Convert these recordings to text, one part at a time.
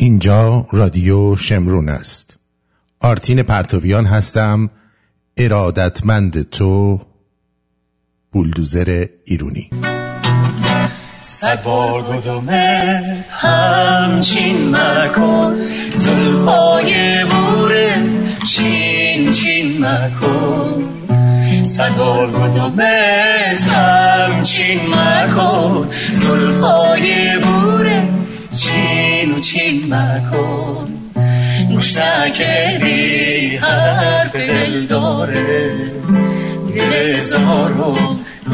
اینجا رادیو شمرون است. آرتین پرتویان هستم. ارادتمند تو بولدوزر ایرونی. صد بار همچین مکن. زلفای بوره چین چین مکن. صد بار گدومت همچین مکن. زلفای بوره چین و چین مکن. گوش نکردی حرف دل داره. دل زارو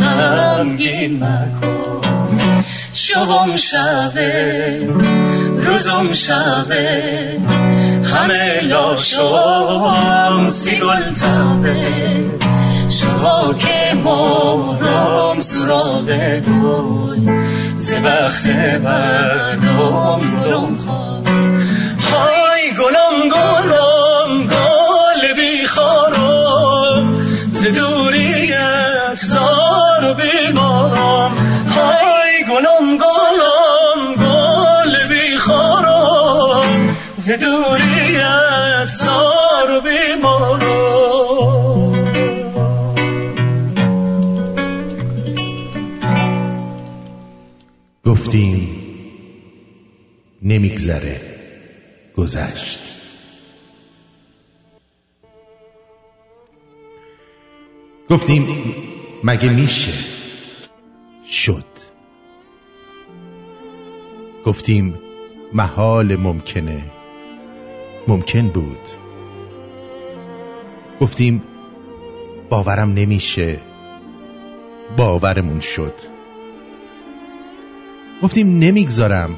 غمگین مکن. شبم شبه روزم شبه. همه لاشم سیگل تبه شما که مارم سراغ گل. ز بخت بدم برم خواب های گلم گلم گل بیخارم. ز دوریت زار و بیمارم. های گلم گلم گل بیخارم. ز دوریت زار گفتیم نمیگذره گذشت. گفتیم مگه میشه؟ شد. گفتیم محال ممکنه. ممکن بود. گفتیم باورم نمیشه. باورمون شد. گفتیم نمی‌گذارم.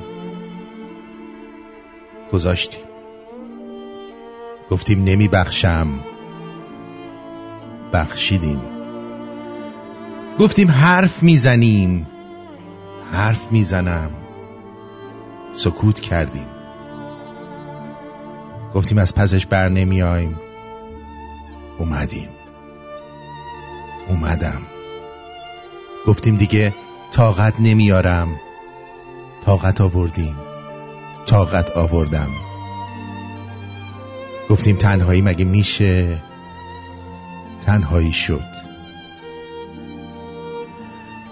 گذاشتیم. گفتیم نمیبخشم. بخشیدیم. گفتیم حرف می‌زنیم. حرف می‌زنم. سکوت کردیم. گفتیم از پسش بر نمیایم اومدیم. اومدم. گفتیم دیگه طاقت نمیارم طاقت آوردیم. طاقت آوردم. گفتیم تنهایی مگه میشه؟ تنهایی شد.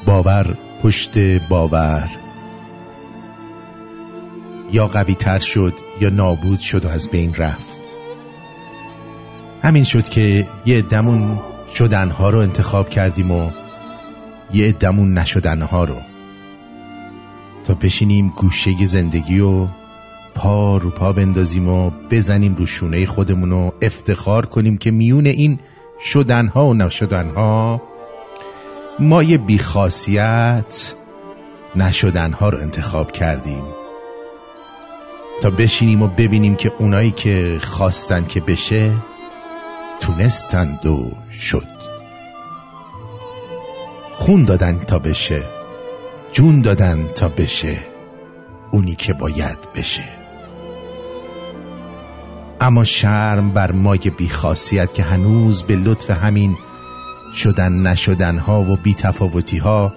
باور پشت باور. یا قوی تر شد یا نابود شد و از بین رفت. همین شد که یه دمون شدنها رو انتخاب کردیم و یه دمون نشدنها رو. تا بشینیم گوشه زندگی و پا رو پا بندازیم و بزنیم رو شونه خودمون و افتخار کنیم که میون این شدنها و نشدنها ما یه بیخاصیت نشدنها رو انتخاب کردیم. تا بشینیم و ببینیم که اونایی که خواستن که بشه تونستند و شد. خون دادن تا بشه. جون دادن تا بشه. اونی که باید بشه. اما شرم بر مای بیخاصیت که هنوز به لطف همین شدن نشدن ها و بیتفاوتی ها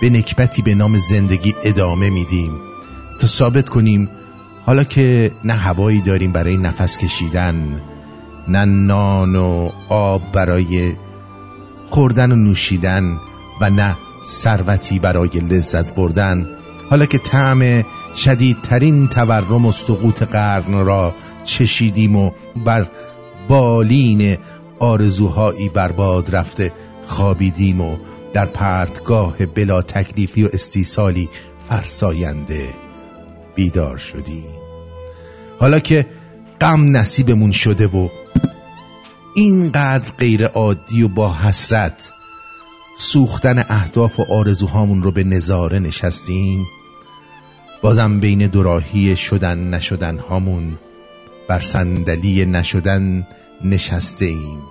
به نکبتی به نام زندگی ادامه میدیم تا ثابت کنیم حالا که نه هوایی داریم برای نفس کشیدن نه نان و آب برای خوردن و نوشیدن و نه ثروتی برای لذت بردن حالا که طعم شدیدترین تورم و سقوط قرن را چشیدیم و بر بالین آرزوهایی برباد رفته خوابیدیم و در پرتگاه بلا تکلیفی و استیصالی فرساینده بیدار شدیم. حالا که غم نصیبمون شده و اینقدر غیر عادی و با حسرت سوختن اهداف و آرزوهامون رو به نظاره نشستیم بازم بین دوراهی شدن نشدن هامون بر صندلی نشدن نشسته ایم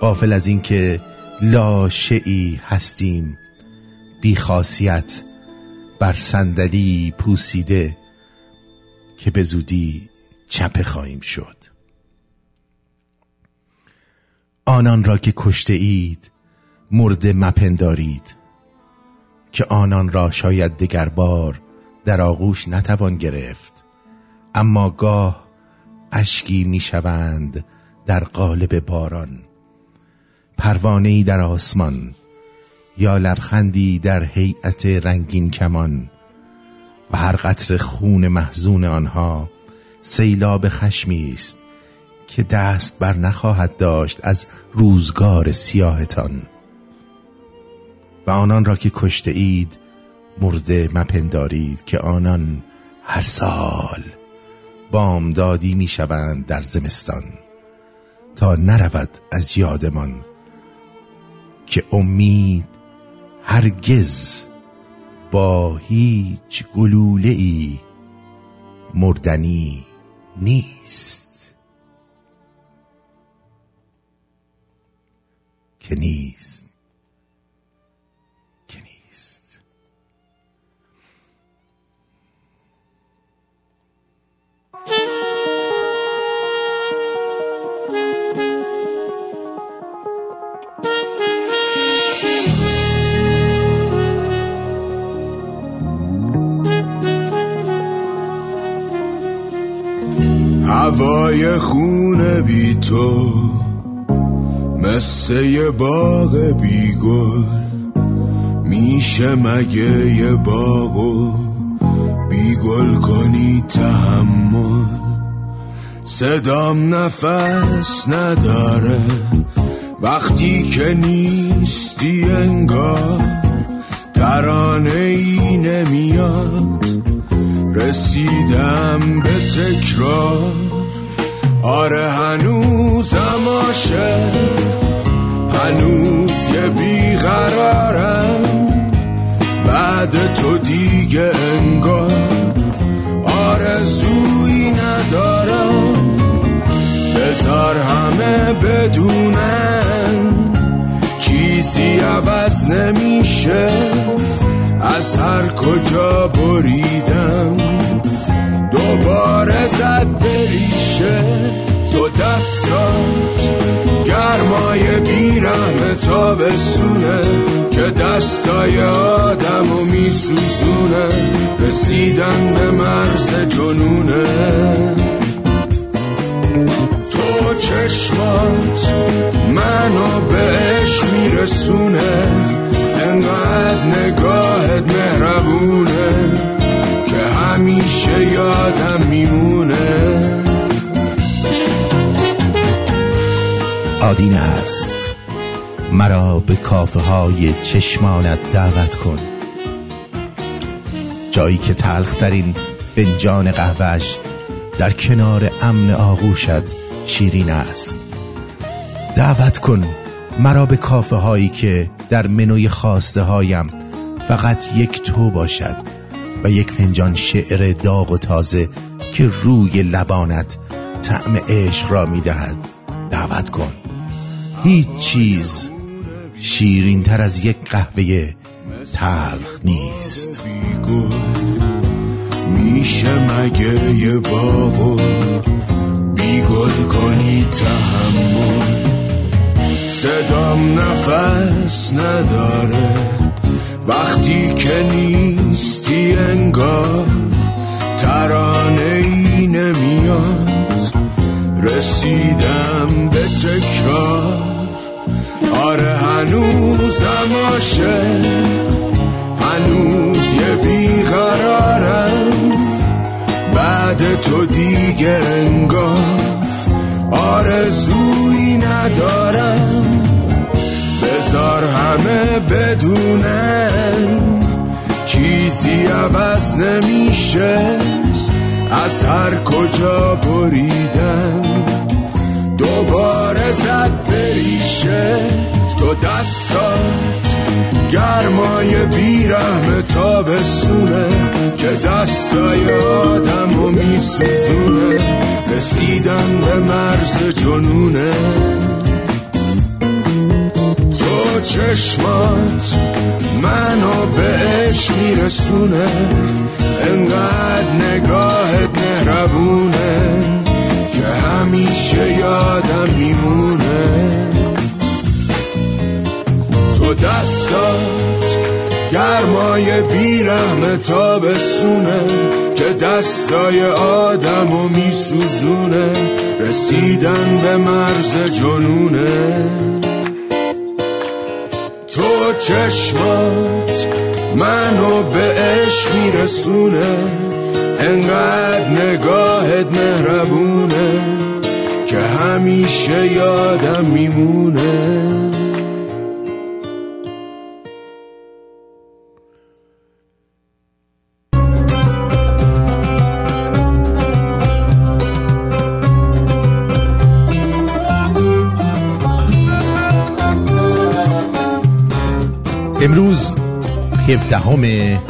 قافل از اینکه لاشعی هستیم بی خاصیت بر صندلی پوسیده که به زودی چپه خواهیم شد. آنان را که کشته اید مرده مپندارید که آنان را شاید دگر بار در آغوش نتوان گرفت. اما گاه اشکی می‌شوند در قالب باران. پروانه در آسمان یا لبخندی در هیئت رنگین کمان. و هر قطر خون محزون آنها سیلاب خشمی است که دست بر نخواهد داشت از روزگار سیاهتان. و آنان را که کشته اید مرده مپندارید که آنان هر سال بامدادی می‌شوند در زمستان تا نرود از یادمان که امید هرگز با هیچ گلوله ای مردنی نیست. که نیست. هوای خون بی تو مثل یه باغ بی گل میشه مگه یه باغ بی گل کنی تحمل؟ صدام نفس نداره وقتی که نیستی انگار ترانه ای نمیاد. رسیدم به تکرار. آره هنوزم عاشق هنوز یه بیقرارم. بعد تو دیگه انگار آرزویی ندارم. بذار همه بدونن چیزی عوض نمیشه. از هر کجا بریدم. دوباره زد بریشه تو دستات. گرمای تا بسونه که دستای آدم و میسوزونه. رسیدن به مرز جنونه. تو چشمات منو به عشق میرسونه. انقدر نگاهت یادم میمونه. آدین است. مرا به کافه های چشمانت دعوت کن. جایی که تلخترین فنجان قهوهش در کنار امن آغوشت شیرین است. دعوت کن مرا به کافه هایی که در منوی خواسته هایم فقط یک تو باشد. و یک فنجان شعر داغ و تازه که روی لبانت طعم عشق را می دهد دعوت کن. هیچ چیز شیرین تر از یک قهوه تلخ نیست. میشه مگه یه باغو بیگل کنی تحمل؟ صدام نفس نداره. وقتی که نیستی انگار ترانه ای نمیاد. رسیدم به تکرار. آره هنوزم عاشق. هنوز یه بیقرارم. بعد تو دیگه انگار آرزویی ندارم. بذار همه بدونن چیزی عوض نمیشه. از هر کجا بریدم دوباره زد بریشه. تو دستات گرمای بیرحم تابستونه که دستای آدم و میسوزونه. رسیدن به مرز جنونه. چشمات منو به عشق میرسونه. انقدر نگاهت مهربونه که همیشه یادم میمونه. تو دستات گرمای بیرحم تابستونه که دستای آدم و میسوزونه. رسیدن به مرز جنونه. چشمات منو به عشق میرسونه. انقدر نگاهت مهربونه که همیشه یادم میمونه. امروز 17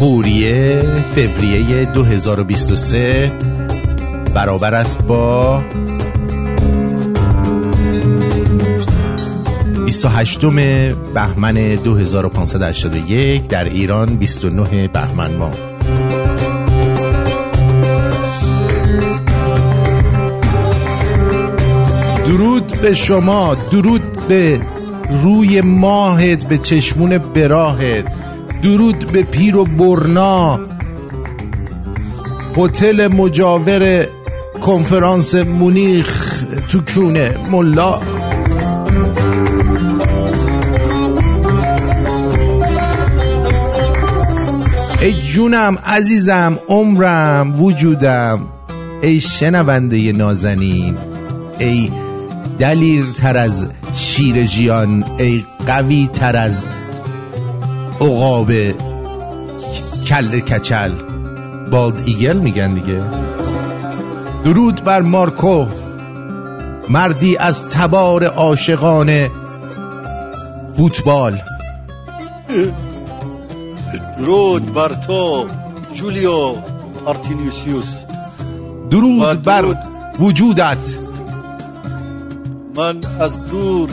بوریه فوریه 2023 برابر است با 28 بهمن 2581 در ایران 29 بهمن ماه. درود به شما درود به روی ماهت به چشمون براهت. درود به پیر و برنا. هتل مجاور کنفرانس مونیخ تو کونه ملا. ای جونم عزیزم عمرم وجودم. ای شنونده نازنین. ای دلیر تر از شیر جیان ای قوی تر از عقاب کل کچل. بالد ایگل میگن دیگه. درود بر مارکو. مردی از تبار عاشقان فوتبال. درود بر تو جولیو آرتینیوسیوس. درود بر وجودت. من از دور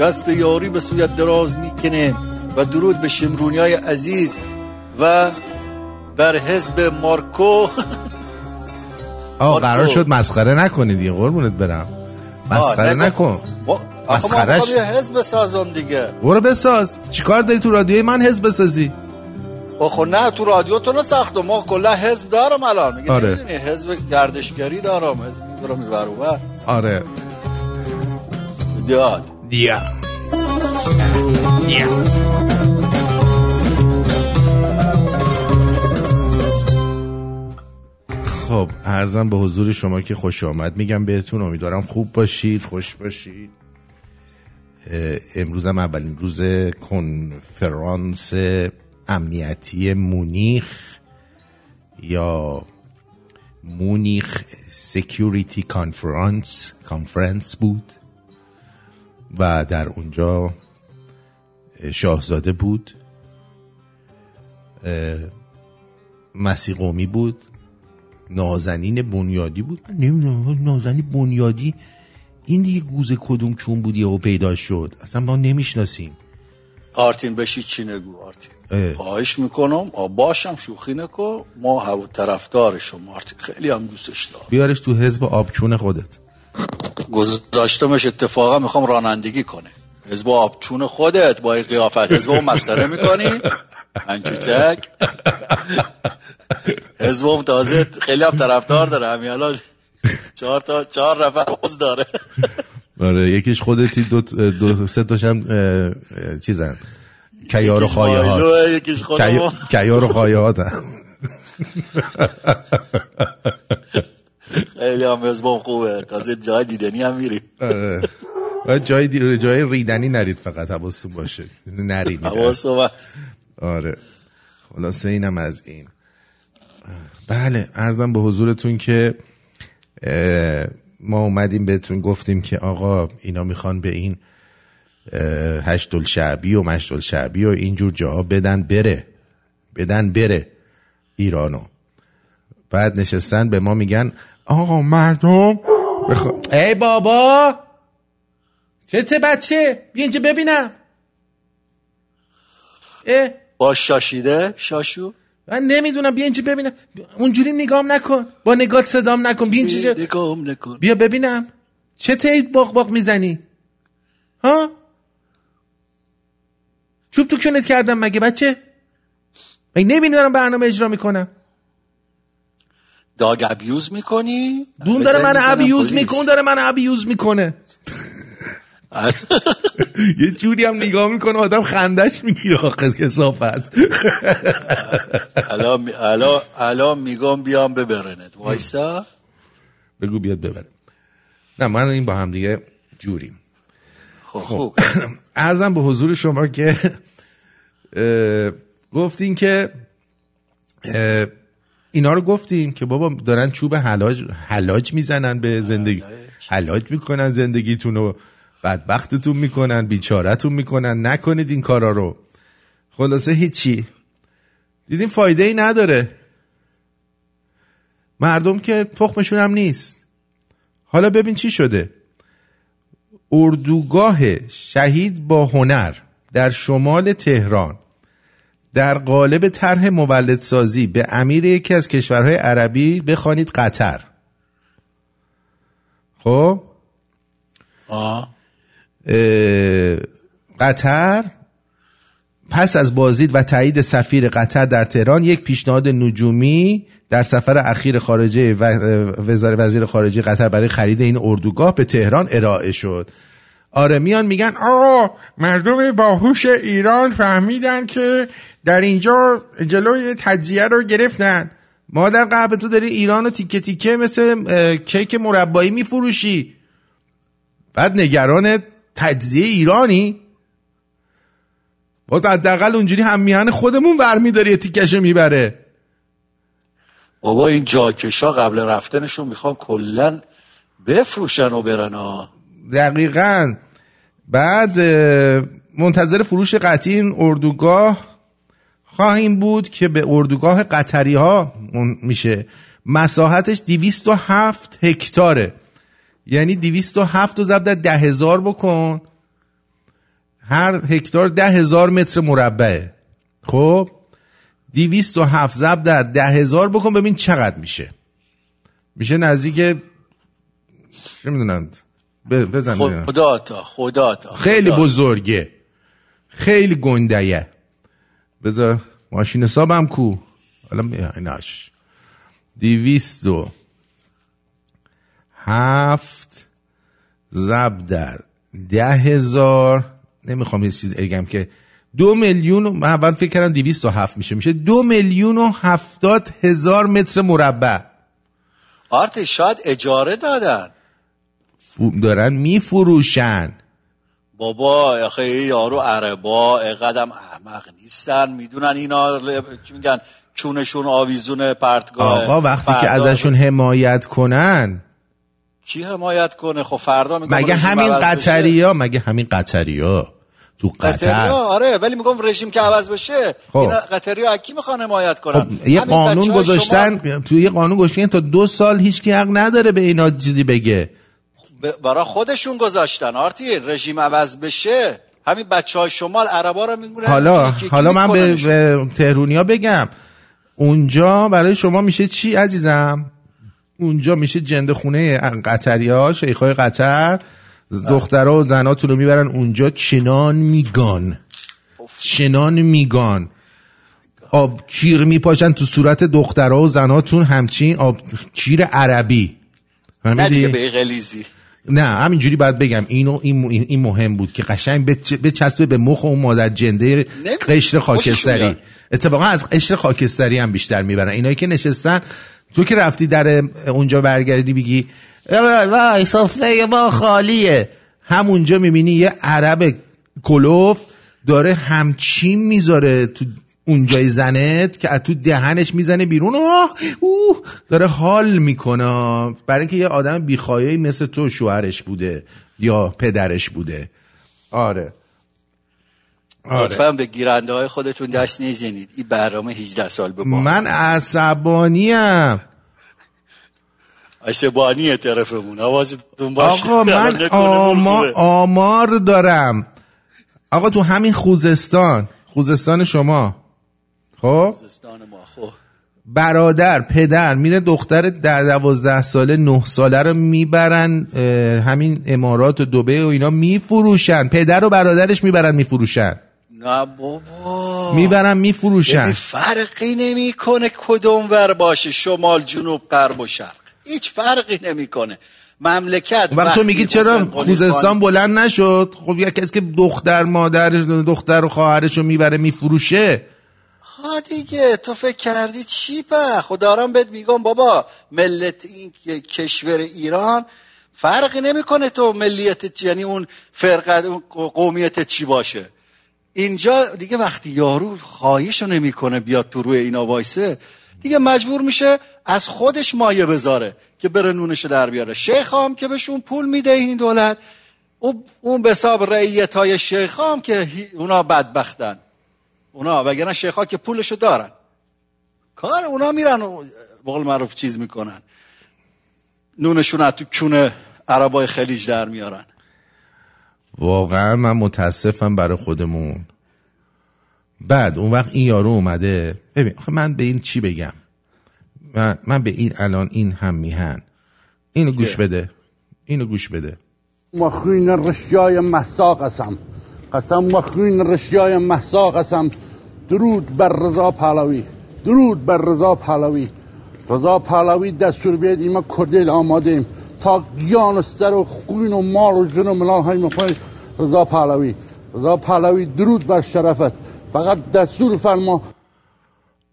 دست یاری به سویت دراز می‌کنه و درود به شمرونی های عزیز و بر حزب مارکو. آقا قرار شد مسخره نکنید دیگه قربونت برم. مسخره نکن. مسخرش یه حزب بسازم دیگه. برو بساز. چیکار داری تو رادیوی من حزب بسازی؟ آخه نه تو رادیو تو نساختم ما کلا حزب دارم الان. میگه آره. حزب گردشگری دارم حزب این آره. دیاد دیا دیا خب ارزم به حضور شما که خوش آمد. میگم بهتون امیدوارم خوب باشید خوش باشید. امروزم اولین روز کنفرانس امنیتی مونیخ یا Munich Security Conference conference بود. و در اونجا شاهزاده بود مسی قمی بود نازنین بنیادی بود. من نمی‌دونم نازنین بنیادی این دیگه گوز کدوم چون بودی و پیدا شد؟ اصلا ما نمی‌شناسیم. آرتین بشی چی نگو آرتین؟ خواهش می‌کنم باشم شوخی نکن. ما هوا طرفدار شما آرتین. خیلی هم دوستش دارم. بیارش تو حزب آبچون خودت. گذاشتمش اتفاقا می‌خوام رانندگی کنه. حزب آبچون خودت با این قیافت. حزب مسخره می‌کنی؟ انچوچک حزب تازه خیلی هم طرفدار داره. همین الان چهار تا چهار نفر عضو داره. آره یکیش خودتی دو, دو سه تاشم چیزن. کیار و خایه هات کیار و خایه هات خیلی هم حزبم خوبه. تازه جای دیدنی هم میریم. جای دی... جای ریدنی نرید فقط. حواستون باشه. نرید. حواستون آره. خلاصه اینم از این. بله ارزم به حضورتون که ما اومدیم بهتون گفتیم که آقا اینا می‌خوان به این هشت شعبی و مشت شعبی و اینجور جاها بدن بره. بدن بره ایرانو. بعد نشستن به ما میگن آقا مردم بخوا... ای بابا! چته بچه؟ بیا اینجا ببینم. اه. با شاشیده؟ شاشو؟ من نمی‌دونم بیا اینجا ببینم. اونجوری نگام نکن. با نگات صدام نکن. بیا اینجا نگام نکن. بیا ببینم. چه تید باق باق می‌زنی؟ ها؟ چوب تو کنت کردم مگه بچه؟ من نمی‌دونم برنامه اجرا می‌کنم. داگ ابیوز می‌کنی؟ دون داره من ابیوز می‌کنه داره من ابیوز می‌کنه. یه جوری هم نگاه می‌کنه آدم خندش می‌گیره آخه کسافت. الان میگم بیام ببرنت. وایسا. بگو بیاد ببره. نه من این با هم دیگه جوریم. خب, خب. ارزم به حضور شما که گفتین که اینا رو گفتیم که بابا دارن چوب حلاج حلاج می‌زنن به زندگی. حلاج. می‌کنن زندگیتون رو بدبختتون می‌کنن بیچارتون می‌کنن. نکنید این کارا رو. خلاصه هیچی. دیدین فایده ای نداره. مردم که تخمشون هم نیست. حالا ببین چی شده. اردوگاه شهید با هنر در شمال تهران. در قالب طرح مولدسازی به امیر یکی از کشورهای عربی بخوانید قطر. خب؟ آه. قطر پس از بازدید و تایید سفیر قطر در تهران یک پیشنهاد نجومی در سفر اخیر خارجه وزیر خارجه قطر برای خرید این اردوگاه به تهران ارائه شد. آره میان میگن آقا مردم باهوش ایران فهمیدن که در اینجا جلوی تجزیه رو گرفتن. ما در قبل تو داری ایران رو تیکه تیکه مثل کیک مربایی میفروشی. بعد نگران تجزیه ایرانی. باز حداقل اونجوری هم میهن خودمون برمیداری یه تیکشه می‌بره. بابا این جاکشا قبل رفتنشون می‌خوام کلا بفروشن و برن ها دقیقا. بعد منتظر فروش قطعی این اردوگاه خواهیم بود که به اردوگاه قطری ها میشه. مساحتش 207 هکتاره. یعنی 207 رو ضرب در ده هزار بکن. هر هکتار ده هزار متر مربعه. خب؟ 207 ضرب در ده هزار بکن ببین چقدر میشه. میشه نزدیک چه می‌دونند؟ بزن خدا تا خدا تا خیلی بزرگه. خیلی گندهیه بذار ماشین حسابم کو. حالا ایناش دیویست و هفت زب در ده هزار. نمی‌خوام یه چیز بگم که دو میلیون من اول فکر کردم دیویست و هفت میشه. میشه دو میلیون و هفتاد هزار متر مربع. آرت شاید اجاره دادن. دارن میفروشن. بابا آخه یارو عربا قدم احمق نیستن. می‌دونن اینا چی میگن؟ چونشون آویزون پرتگاه. آقا وقتی که ازشون حمایت کنن. کی حمایت کنه؟ خب فردا میگم مگه همین قطری ها مگه همین قطری ها تو قطر. آره ولی میگم رژیم که عوض بشه. خب. این قطری ها کی می‌خوان حمایت کنن؟ خب یه قانون گذاشتن شما... تو یه قانون گذاشتن تا دو سال هیچ کی حق نداره به اینا چیزی بگه. برای خودشون گذاشتن. آرتی رژیم عوض بشه همین بچه های شمال عربا رو میگونن حالا حالا من به, به تهرونیا بگم. اونجا برای شما میشه چی عزیزم؟ اونجا میشه جنده خونه قطری ها شیخای قطر دخترها و زناتون رو می‌برن اونجا چنان میگان. چنان میگان. آب کیر میپاشن تو صورت دخترها و زناتون همچین آب کیر عربی. نه به غلیزی نه همینجوری باید بگم. اینو این, این مهم بود که قشنگ بچسبه به مخ اون مادر جنده قشر خاکستری. اتفاقا از قشر خاکستری هم بیشتر می‌برن. اینایی که نشستن تو که رفتی در اونجا برگردی بگی وای صفحه ما خالیه. همونجا می‌بینی یه عرب کلوف داره همچین می‌ذاره تو اونجای زنت که از تو دهنش می‌زنه بیرون. آه اوه داره حال می‌کنه. برای اینکه یه آدم بیخوایی مثل تو شوهرش بوده یا پدرش بوده. آره. آره. لطفا به گیرنده های خودتون دست نزنید. این برنامه 18 سال به من عصبانیم. عصبانی طرفمون. آوازتون باشه. آقا من آما آمار دارم. آقا تو همین خوزستان. خوزستان شما. خب؟ خب. برادر پدر میره دختر در دوازده ساله نه ساله رو می‌برن همین امارات و دوبه و اینا میفروشن. پدر و برادرش می‌برن میفروشن. نه بابا. می‌برن میفروشن. فرقی نمی‌کنه کدوم ور باشه شمال جنوب غرب و شرق. هیچ فرقی نمی‌کنه. مملکت وقت تو میگی چرا خوزستان بلند نشد؟ خب یک کسی که دختر مادر دختر و خواهرشو می‌بره میفروشه. ها دیگه تو فکر کردی چی؟ به خدارم بهت میگم بابا ملت این کشور ایران فرقی نمی‌کنه تو ملیت یعنی اون فرقت اون قومیت چی باشه. اینجا دیگه وقتی یارو خواهیشو نمی‌کنه بیاد تو روی اینا وایسه دیگه مجبور میشه از خودش مایه بذاره که بره نونشو در بیاره. شیخ هم که بهشون پول میده این دولت او- اون به حساب رعیت های شیخ هم که اونا بدبختن. اونا وگرنه شیخ ها که پولشو دارن. کار اونا میرن و بقول معروف چیز می‌کنن. نونشون از تو کونه عربای خلیج در میارن. واقعا من متاسفم برای خودمون. بعد اون وقت این یارو اومده. ببین آخه من به این چی بگم؟ من, من به این الان این هم میهن. اینو گوش بده. اینو گوش بده. و خوین رشیای محسا قسم قسم خوین رشیای محسا قسم درود بر رضا پهلوی درود بر رضا پهلوی. رضا پهلوی دستور بیاد ایما کردیل آماده ایم. تا گیان و سر و خوین و مال و جن و ملال های می‌خواهی رضا پهلوی. رضا پهلوی درود بر شرفت. فقط دستور فرما.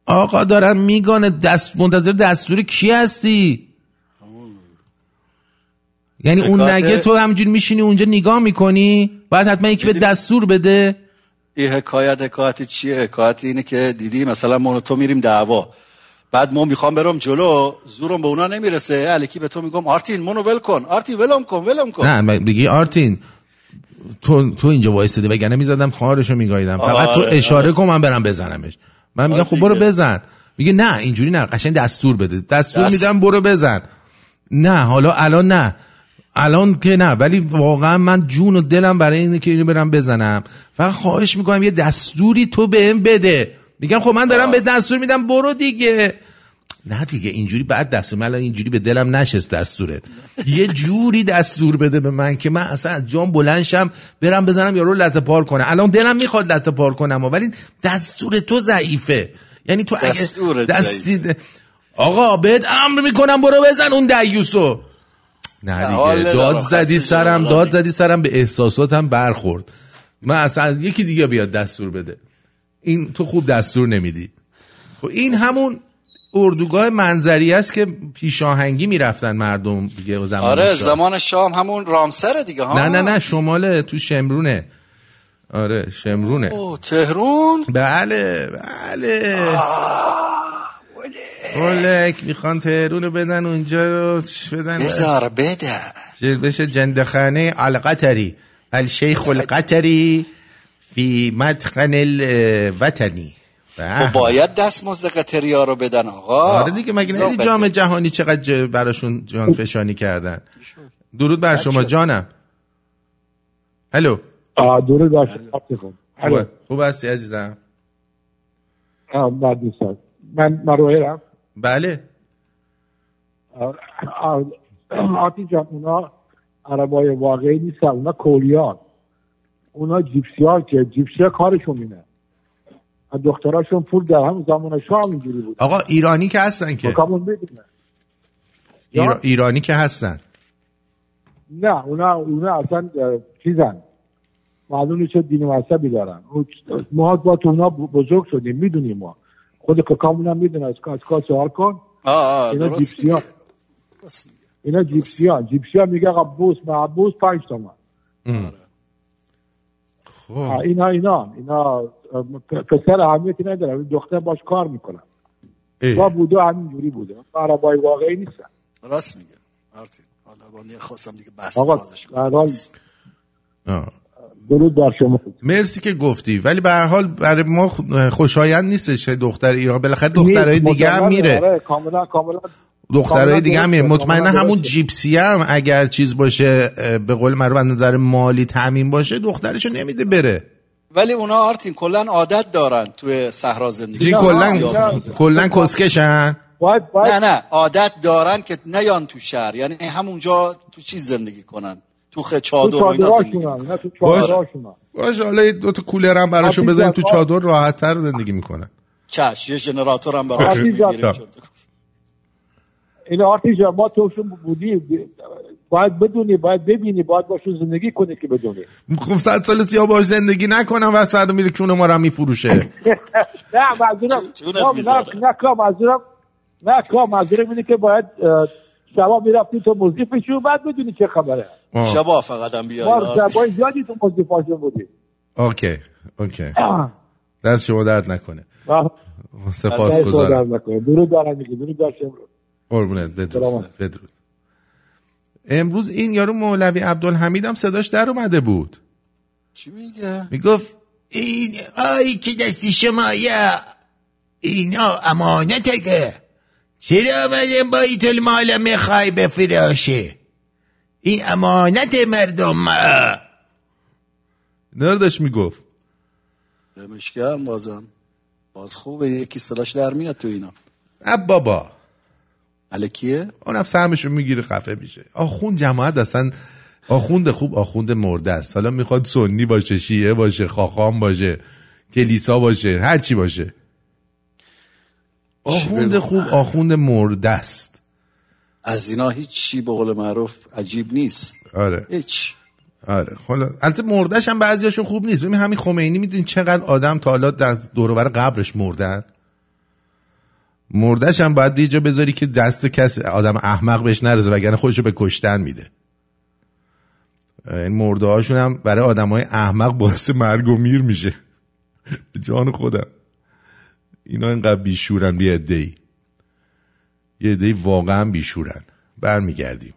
آقا دارم میگانه دست منتظر دستور کی هستی؟ یعنی اون نگه تو همجور میشینی اونجا نگاه می‌کنی؟ باید حتما یکی به دستور بده. این حکایت حکایت چیه؟ حکایت اینه که دیدی مثلا ما تو میریم دعوا. بعد ما می‌خوام برم جلو زورم به اونا نمی‌رسه. الکی به تو میگم آرتین منو ول کن. آرتین ولم کن ولم کن. نه بگی آرتین تو تو اینجا وایساده وگرنه می‌زدم خواهرشو میگاییدم. فقط تو آره، اشاره کن من برم بزنمش. من میگم آره خب برو. بزن. میگه نه اینجوری نه قشنگ دستور بده. دستور دست- میدم برو بزن. نه حالا الان نه. الان که نه ولی واقعا من جون و دلم برای اینه که اینو برم بزنم. فقط خواهش می‌کنم یه دستوری تو بهم بده. میگم خب من دارم به دستور میدم برو دیگه. نه دیگه اینجوری بعد دستور من اینجوری به دلم نشست دستورت. یه جوری دستور بده به من که من اصلا از جام بلند شم برم بزنم یارو لطه پار کنه. الان دلم می‌خواد لطه پار کنم ولی دستور تو ضعیفه. یعنی تو اگه دستورت دستی آقا بهت امر می‌کنم برو بزن اون دیوسو نه دیگه. داد زدی سرم. داد زدی سرم به احساساتم برخورد. من اصلا یکی دیگه بیاد دستور بده. این تو خوب دستور نمیدی. خب این همون اردوگاه منظری است که پیشاهنگی می‌رفتن مردم دیگه زمان آره شاه. زمان شام همون رامسره دیگه ها. نه نه نه شماله تو شمرونه. آره شمرونه. اوه، تهرون؟ بله بله. اولک می‌خوان تهرون رو بدن اونجا رو بدن. بذار بده. بشه جندخانه القطری الشیخ القطری فی مدخن الوطنی. خب باید دست مزد قطریا رو بدن آقا. آره دیگه مگه بده. جام جهانی چقدر براشون جان فشانی کردن؟ درود بر شما. جانم. هلو. درود بر شما خوب. هستی عزیزم. آه، بعد دوستان. من مروهرم بله. آتی جان اونا عربای واقعی نیستن اونا کولیان اونا جیپسی ها که جیپسی ها کارشون اینه. دختراشون پول در هم زمان شاه اینجوری بود. آقا ایرانی که هستن که. می‌دونه ایرا- ایرانی که هستن. نه اونا اونا اصلا چیزن. معلوم نیست چه دین مذهبی دارن. ما با تو اونا بزرگ شدیم می‌دونیم ما. خود کاکامون هم می‌دونه از از کار سوال کن آه آه اینا درست میگه. اینا جیپسی ها. جیپسی ها میگه آقا بوس معبوس پنج تومن خب. آه، اینا اینا اینا پسر اهمیتی نداره. دختر باش کار می‌کنن. با بوده همینجوری بوده. عربای واقعی نیستن. راست میگه. آرتین حالا با نیر خواستم دیگه بحث بازش کنم. درود بر شما. مرسی که گفتی. ولی به هر حال برای ما خوشایند نیستش. دختر ایران بالاخره دخترای نیست، دیگه هم. میره. آره کاملا کاملا دخترای دیگه هم میره. مطمئنا همون. جیپسی هم اگر چیز باشه به قول معروف از نظر مالی تامین باشه دخترشو نمیده بره. ولی اونا آرتین کلا عادت دارن توی صحرا زندگی کلا نه. کلا کسکشن. باید باید نه نه. عادت دارن که نیان تو شهر. یعنی همونجا تو چیز زندگی کنن. تو خ تو چادر باش. حالا یه دو تا کولر هم براشون عزیزم، بذاریم تو چادر راحت تر زندگی می‌کنن چش یه ژنراتور هم. می‌گیریم این آرتی جان ما توشون بودیم باید بدونی باید ببینی باید باشون زندگی کنی که بدونی خب صد سال سیا باش زندگی نکنم و فردا میره کون ما رو هم میفروشه نه منظورم چونت نه می‌ذاره؟ نه نه منظورم نه کار منظورم اینه که باید شبا می‌رفتی تو موزیفشون بعد بدونی چه خبره. شبا فقط هم بیاد شبای زیادی تو موزیفاشون بودیم اوکی اوکی. دست شما درد نکنه. سپاس گذارم. درد نکنه. درود دارم میگه درود داشته قربونت بدرود. بدرود. امروز این یارو مولوی عبدالحمید هم صداش در اومده بود. چی میگه؟ می‌گفت این آی که دستی شما یا اینا امانته چرا آمدن با ایتل مال می‌خوای بفراشه این امانت مردم نردش می‌گفت. دمش گرم بازم. باز خوبه یکی صلاش در میاد تو اینا. اب بابا. الکیه اونم سهمشو می‌گیره خفه میشه. آخوند جماعت اصلا آخوند خوب آخوند مرده است. حالا می‌خواد سنی باشه شیعه باشه خاخام باشه کلیسا باشه هر چی باشه. آخوند؟ خوب آخوند مرده است. از اینا هیچی به قول معروف عجیب نیست. آره. هیچ. آره. حالا البته مردش هم بعضیاشون خوب نیست. ببین همین خمینی می‌دونی چقدر آدم تا حالا از دور قبرش مردن؟ مردش هم باید یه جا بذاری که دست کسی آدم احمق بهش نرزه وگرنه خودشو به کشتن میده. این مرده هاشون هم برای آدم های احمق باعث مرگ و میر میشه. به جان خودم. اینا اینقدر بیشورن بی ادهی یه ادهی واقعا بیشورن. برمیگردیم.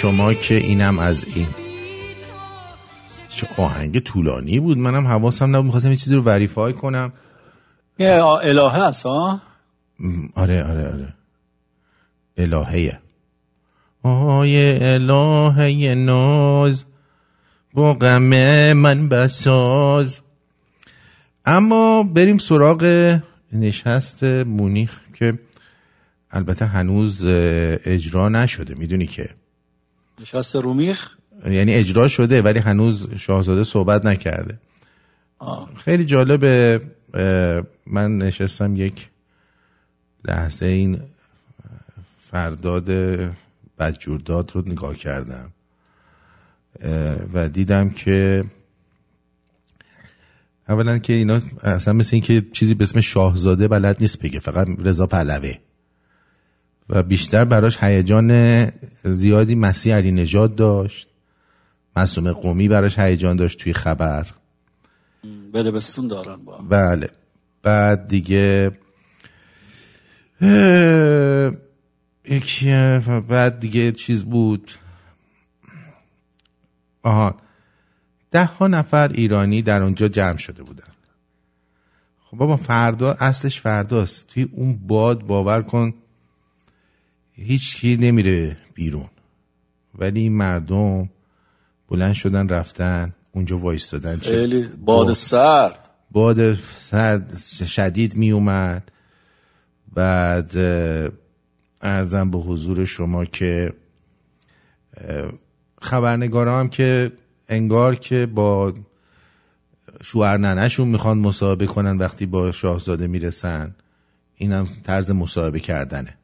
شما که اینم از این. چه آهنگ طولانی بود. منم حواسم نبود. می‌خواستم یه چیزی رو وریفای کنم. یه الهه هست ها آره آره آره. الهه. آی الهه ناز. با غم من بساز. اما بریم سراغ نشست مونیخ که البته هنوز اجرا نشده. می‌دونی که نشست رومیخ؟ یعنی اجرا شده ولی هنوز شاهزاده صحبت نکرده. آه. خیلی جالبه من نشستم یک لحظه این فرداد بدجورداد رو نگاه کردم و دیدم که اولا که اینا اصلا مثل این که چیزی به اسم شاهزاده بلد نیست بگه فقط رضا پهلوی. و بیشتر براش هیجان زیادی مسیح علی نژاد داشت. معصوم قومی براش هیجان داشت توی خبر. بله بستون دارن با. بله. بعد دیگه اه، یکی بعد دیگه چیز بود. آها. ده ها نفر ایرانی در اونجا جمع شده بودن. خب بابا فردا اصلش فرداست. توی اون باد باور کن هیچ کی نمیره بیرون. ولی این مردم بلند شدن رفتن اونجا وایستادن خیلی باد سرد. باد سرد شدید می اومد بعد ارزم به حضور شما که خبرنگارا هم که انگار که با شوهر ننشون می‌خوان مصاحبه کنن وقتی با شاهزاده می‌رسن. اینم طرز مصاحبه کردنه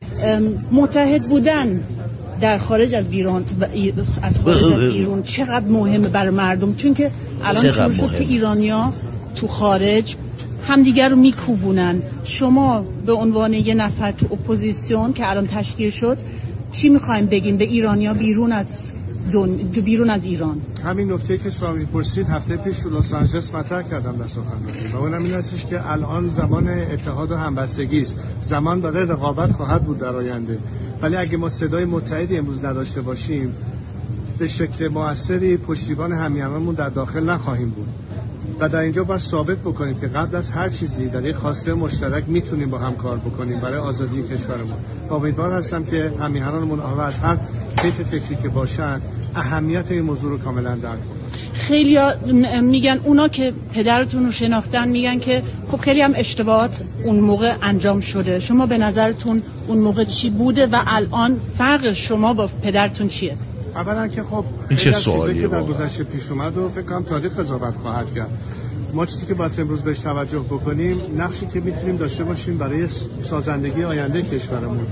متحد بودن در خارج از ایران از خارج از ایران چقدر مهمه برای مردم چون که الان شروع شد؟ که ایرانیا تو خارج همدیگر رو میکوبونن شما به عنوان یه نفر تو اپوزیسیون که الان تشکیل شد چی می‌خوایم بگیم به ایرانیا بیرون از. بیرون از ایران. همین نکته که شما می‌پرسید هفته پیش تو لس آنجلس مطرح کردم در سخنرانی و اونم این هستش که الان زمان اتحاد و همبستگی است. زمان داره رقابت خواهد بود در آینده. ولی اگه ما صدای متحدی امروز نداشته باشیم به شکل موثری پشتیبان همیهنانمون در داخل نخواهیم بود. و در اینجا باید ثابت بکنیم که قبل از هر چیزی در یک خواسته مشترک می‌تونیم با هم کار بکنیم برای آزادی کشورمون امیدوار هستم که همیهنانمون حالا از هر کیف فکری که باشن اهمیت این موضوع رو کاملا درک کنن. خیلی میگن اونا که پدرتون رو شناختن میگن که خب خیلی هم اشتباهات اون موقع انجام شده. شما به نظرتون اون موقع چی بوده و الان فرق شما با پدرتون چیه؟ اولا که خب این چه سوالیه که در؟ گذشته پیش اومد و فکر کنم تاریخ قضاوت خواهد کرد. ما چیزی که باید امروز بهش توجه بکنیم نقشی که می‌تونیم داشته باشیم برای سازندگی آینده کشورمون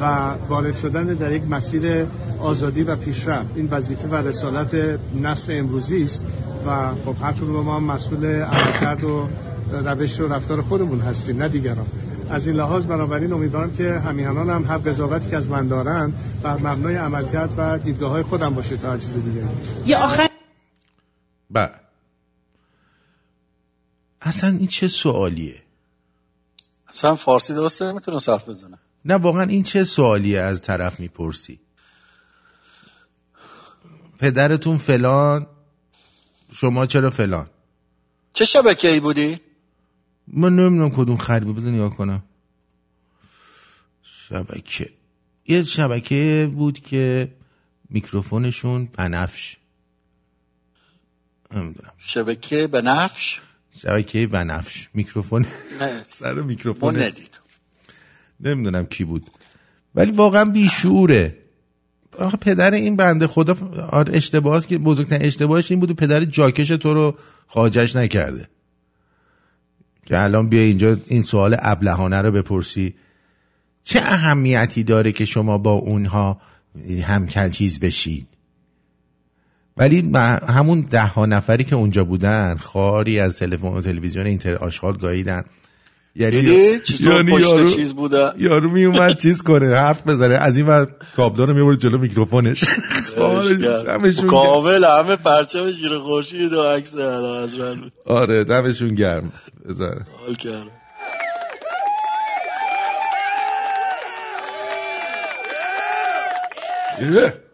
و وارد شدن در یک مسیر آزادی و پیشرفت. این وظیفه و رسالت نسل امروزی است و خب هر ما مسئول عملکرد و روش و رفتار خودمون هستیم نه دیگران. از این لحاظ بنابراین امیدوارم که همیهنان هم هر قضاوتی که از من دارن بر مبنای عملکرد و دیدگاه های خودم باشه تا هر چیز دیگه. یه آخر بله. اصلا این چه سوالیه؟ اصلا فارسی درست نمی‌تونه صرف بزنه. نه واقعا این چه سوالیه از طرف می‌پرسی؟ پدرتون فلان شما چرا فلان؟ چه شبکه ای بودی؟ من نمی‌دونم کدوم خریبه بذار نگاه کنم. شبکه. یه شبکه بود که میکروفونشون بنفش. نمی‌دونم. شبکه به نفش شبکه بنفش. میکروفون. نه. سر میکروفون. ندید نمی‌دونم کی بود. ولی واقعا بیشوره آخه پدر این بنده خدا آره اشتباهات که بزرگترین اشتباهش این بود و پدر جاکش تو رو خواجش نکرده. که الان بیا اینجا این سوال ابلهانه رو بپرسی. چه اهمیتی داره که شما با اونها هم چیز بشید؟ ولی همون ده ها نفری که اونجا بودن خاری از تلفن و تلویزیون اینتر آشغال گاییدن. یعنی یعنی یارو- چیز بوده؟ یارو می اومد چیز کنه حرف بزنه از این ور تابدار می‌بره جلو میکروفونش. کامل همه پرچم شیر خورشید و عکس حضرت بود. آره دمشون گرم. بزن. حال کردم. پهلویه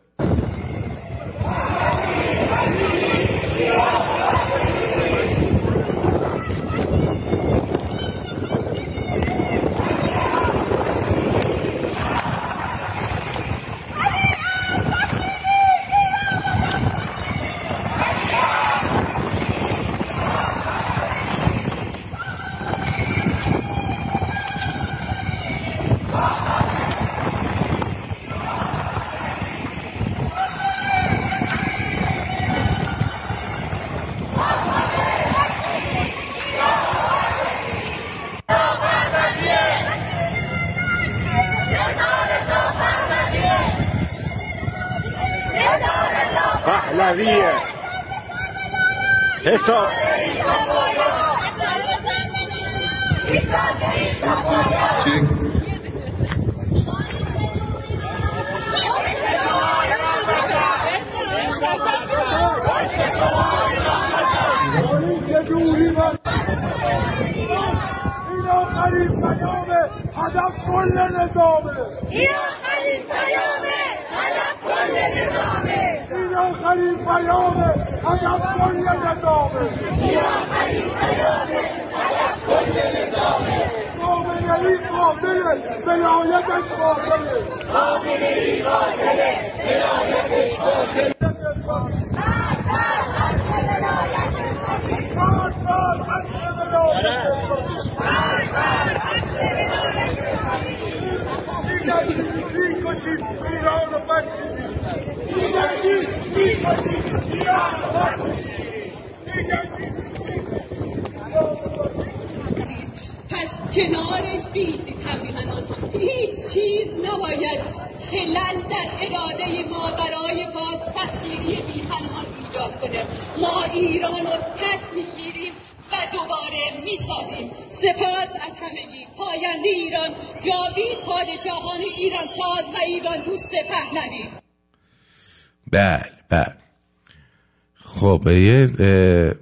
یه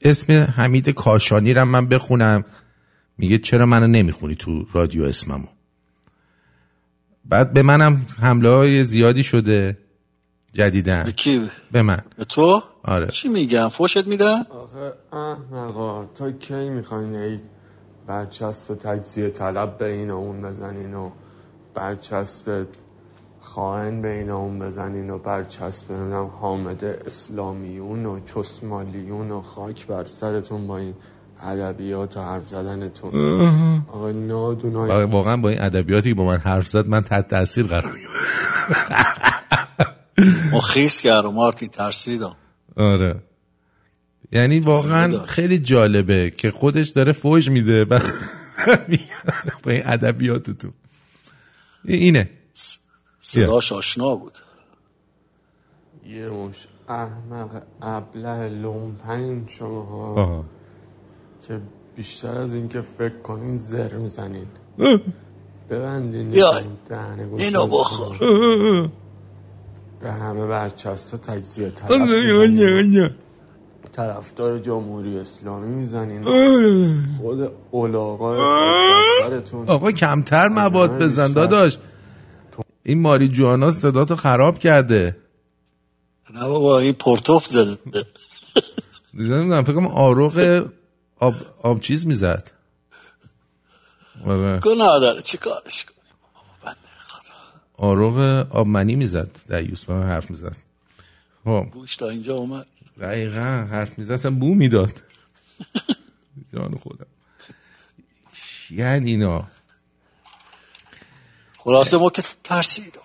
اسم حمید کاشانی رو من بخونم. میگه چرا منو نمی‌خونی تو رادیو اسممو؟ بعد به منم حمله های زیادی شده جدیدن. به کی؟ به من. به تو؟ آره. چی میگم؟ فوشت میدن آخه احمقا تا کی می‌خواین ای برچسب تجزیه طلب به این و اون بزنین و برچسب خائن به این و اون بزنین و برچسب نمی‌دونم حامد اسلامیون و چسمالیون و خاک بر سرتون با این ادبیات و حرف زدنتون. آقا نادونای واقعا با این ادبیاتی که با من حرف زد من تحت تاثیر قرار گرفتم. مخیس کردم مارتین ترسیدم. آره. یعنی واقعا خیلی جالبه که خودش داره فوش میده با این ادبیاتتون. اینه. صداش آشنا بود. یه مش احمق ابله لومپنین شما. که بیشتر از این که فکر کنین زر می‌زنین. ببندین اینو. بخور. به همه برچسب تجزیه طلب. طرفدار جمهوری اسلامی می‌زنین. خود اولاغا سرتون آقا کمتر مواد بزن. داداش. این ماری جوانا صداتو خراب کرده. نه بابا این پورتوف زده. نمی‌دونم فکر کنم آروغ آب, آب چیز می‌زد. آره. گناه داره چی کارش آروغ آبمنی می‌زد دیوس با من حرف می‌زد. خب. گوش تا اینجا اومد. دقیقا حرف می‌زد اصلا بو می‌داد. جان خودم. یعنی اینا. خلاصه ما که ترسیدم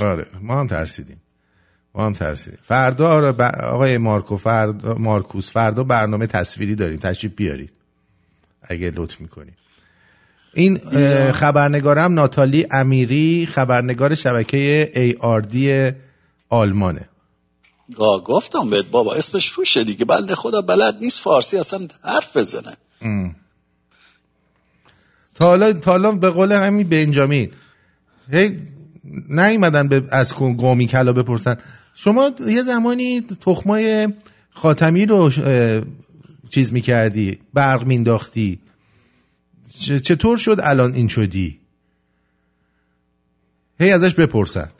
آره ما هم ترسیدیم. ما هم ترسیدیم. فردا آره ب- آقای مارکو فردا مارکوس فردا برنامه تصویری داریم. تشریف بیارید. اگه لطف می‌کنید. این خبرنگارم ناتالی امیری خبرنگار شبکه ای آر دی آلمانه. آه، گفتم بهت بابا اسمش روشه دیگه. بنده خدا بلد نیست فارسی اصلا حرف بزنه. تا حالا به قول همین بنجامین. هی نیومدن به از قومی کلا بپرسن. شما یه زمانی تخمای خاتمی رو چیز می‌کردی برق مینداختی چطور شد الان این شدی؟ هی ازش بپرسن.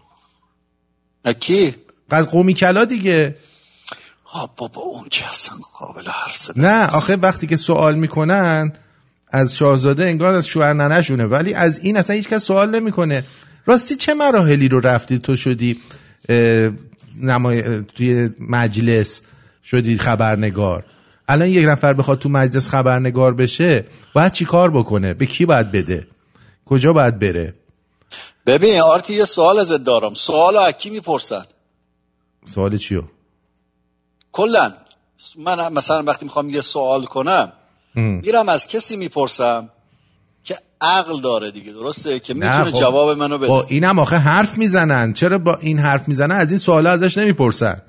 کی؟ از قومی کلا دیگه. بابا اون که اصلا قابل حرف نه آخه وقتی که سوال می‌کنن از شاهزاده انگار از شوهر ننشونه ولی از این اصلا هیچ کس سوال نمی‌کنه. راستی چه مراحلی رو رفتی؟ تو شدی نمای... توی مجلس شدی خبرنگار. الان یک نفر بخواد تو مجلس خبرنگار بشه باید چی کار بکنه؟ به کی باید بده؟ کجا باید بره؟ ببین آرتی یه سوال ازت دارم. سوال از کی می‌پرسن؟ سوال چیو؟ کلا. من مثلا وقتی می‌خوام یه سوال کنم. میرم از کسی می‌پرسم که عقل داره دیگه درسته؟ که نه، می‌تونه خب، جواب منو بده. با اینم آخه حرف می‌زنن. چرا با این حرف می‌زنن؟ از این سوالا ازش نمی‌پرسن.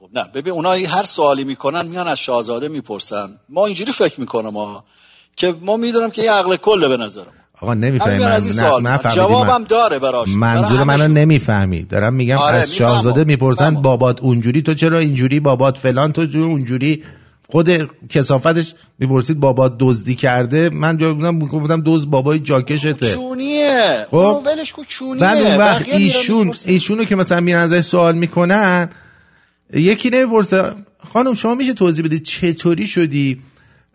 خب نه ببین اونا هر سوالی می‌کنن میان از شاهزاده می‌پرسن. ما اینجوری فکر می‌کنم ما که ما می‌دونم که یه عقل کله به نظرم. آقا نمی‌فهمی من. نه جوابم من. داره براش. منظور منو. نمی‌فهمی. دارم میگم آره، از. شاهزاده می‌پرسن. بابات اونجوری تو چرا اینجوری بابات فلان تو اونجوری؟ خود کسافتش می‌پرسید بابات دزدی کرده؟ من جا بودم گفتم دوز بابای جاکشته. چونیه. خب. ولش کن چونیه. بعد اون وقت ایشون. ایشونو که مثلا میرن ازش سوال می‌کنن یکی نمی‌پرسه خانم شما میشه توضیح بدید چطوری شدی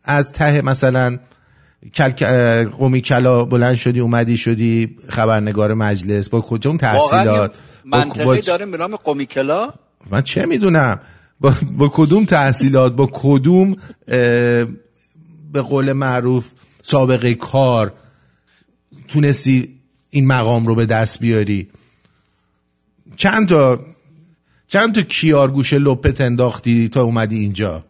از ته مثلا کل... قومی کلا بلند شدی اومدی شدی خبرنگار مجلس؟ با کجا اون تحصیلات؟ منطقه با- داره به نام قمیکلا من چه می‌دونم؟ با, با کدوم تحصیلات با کدوم به قول معروف سابقه کار تونستی این مقام رو به دست بیاری؟ چند تا چند تا کیار گوشه لپت انداختی تا اومدی اینجا؟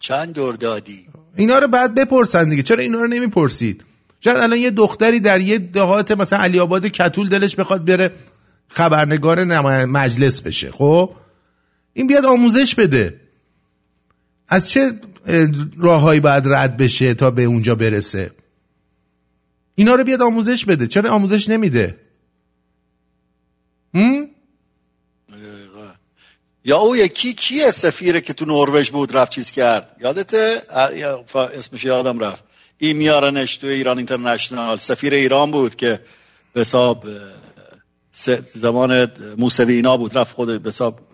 چند دور دادی؟ اینا رو بعد بپرسن دیگه. چرا اینا رو نمی‌پرسید؟ شاید الان یه دختری در یه دهات مثلا علی آباد کتول دلش بخواد بره خبرنگار مجلس بشه خب؟ این بیاد آموزش بده. از چه اه، راههایی باید رد بشه تا به اونجا برسه؟ اینا رو بیاد آموزش بده. چرا آموزش نمیده؟ یا او یکی کیه سفیره که تو نروژ بود رفت چیز کرد؟ یادته؟ اسمش یادم رفت. این میارنش تو ایران اینترنشنال. سفیر ایران بود که به حساب زمان موسوی اینا بود. رفت خود به حساب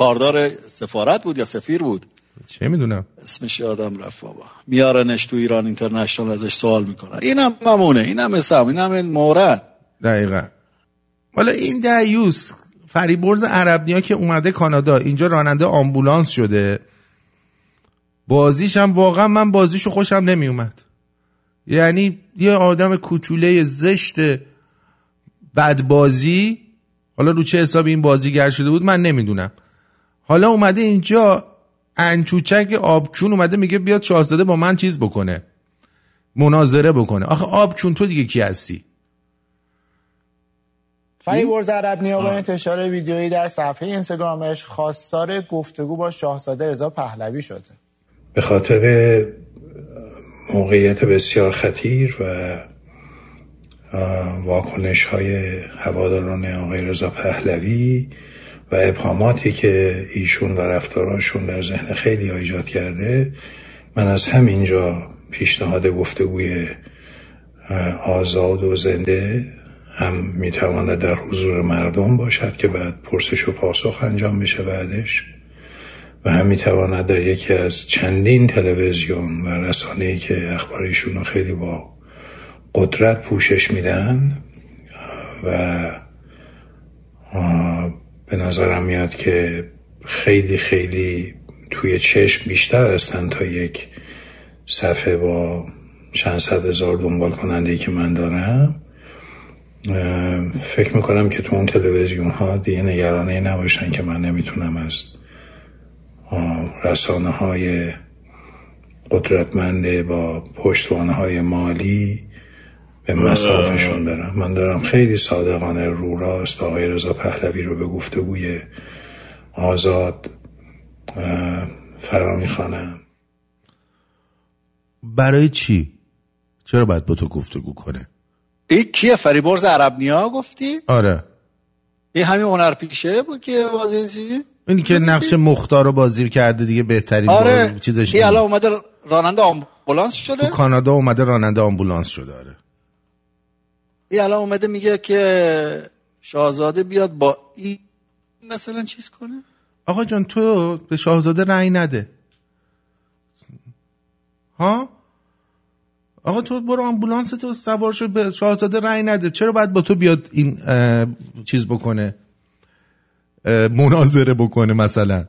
کاردار سفارت بود یا سفیر بود؟ چه می‌دونم. اسمش یادم رفت بابا. میارنش تو ایران اینترنشنال ازش سوال می‌کنن. اینم ممونه اینم اسم اینم مورد. دقیقا. حالا این دیوس فریبرز عربنیا که اومده کانادا اینجا راننده آمبولانس شده. بازیش هم واقعا من بازیشو خوشم نمی اومد یعنی یه آدم کوچوله زشت بد بازی حالا رو چه حساب این بازیگر شده بود من نمی‌دونم. حالا اومده اینجا انچوچک آبچون اومده میگه بیاد شاهزاده با من چیز بکنه مناظره بکنه. آخه آبچون تو دیگه کی هستی؟ فریبرز عرب نیا با انتشار ویدیویی در صفحه اینستاگرامش خواستار گفتگو با شاهزاده رضا پهلوی شده. به خاطر موقعیت بسیار خطیر و واکنش های هواداران آقای رضا پهلوی و ابهاماتی که ایشون و رفتاراشون در ذهن خیلی ایجاد کرده من از همینجا پیشنهاد گفتگوی آزاد و زنده هم می‌تواند در حضور مردم باشد که بعد پرسش و پاسخ انجام بشه بعدش. و هم می‌تواند در یکی از چندین تلویزیون و رسانه‌ای که اخبار ایشون رو خیلی با قدرت پوشش میدن و به نظرم میاد که خیلی خیلی توی چشم بیشتر هستن تا یک صفحه با چند صد هزار دنبال کننده که من دارم فکر می‌کنم که تو اون تلویزیون ها دیگه نگرانه نباشن که من نمی‌تونم از رسانه های قدرتمند با پشتوانه های مالی به مسافشون برم. من دارم خیلی صادقانه رو راست آقای رضا پهلوی رو به گفتگوی آزاد فرا می‌خوانم. برای چی؟ چرا باید با تو گفتگو کنه؟ این کیه؟ فریبرز عرب نیا گفتی؟ آره. این همین هنر پیشه بود که بازی چی؟ اینی که نقش مختار رو بازی کرده دیگه بهترین آره. چیزش این. الان اومده راننده آمبولانس تو شده کانادا اومده راننده آمبولانس شده آره. این الان اومده میگه که شاهزاده بیاد با این مثلا چیز کنه؟ آقا جان تو به شاهزاده رأی نده. ها؟ آقا تو برو آمبولانس تو سوار شو به شاهزاده رأی نده. چرا باید با تو بیاد این چیز بکنه؟ مناظره بکنه مثلا.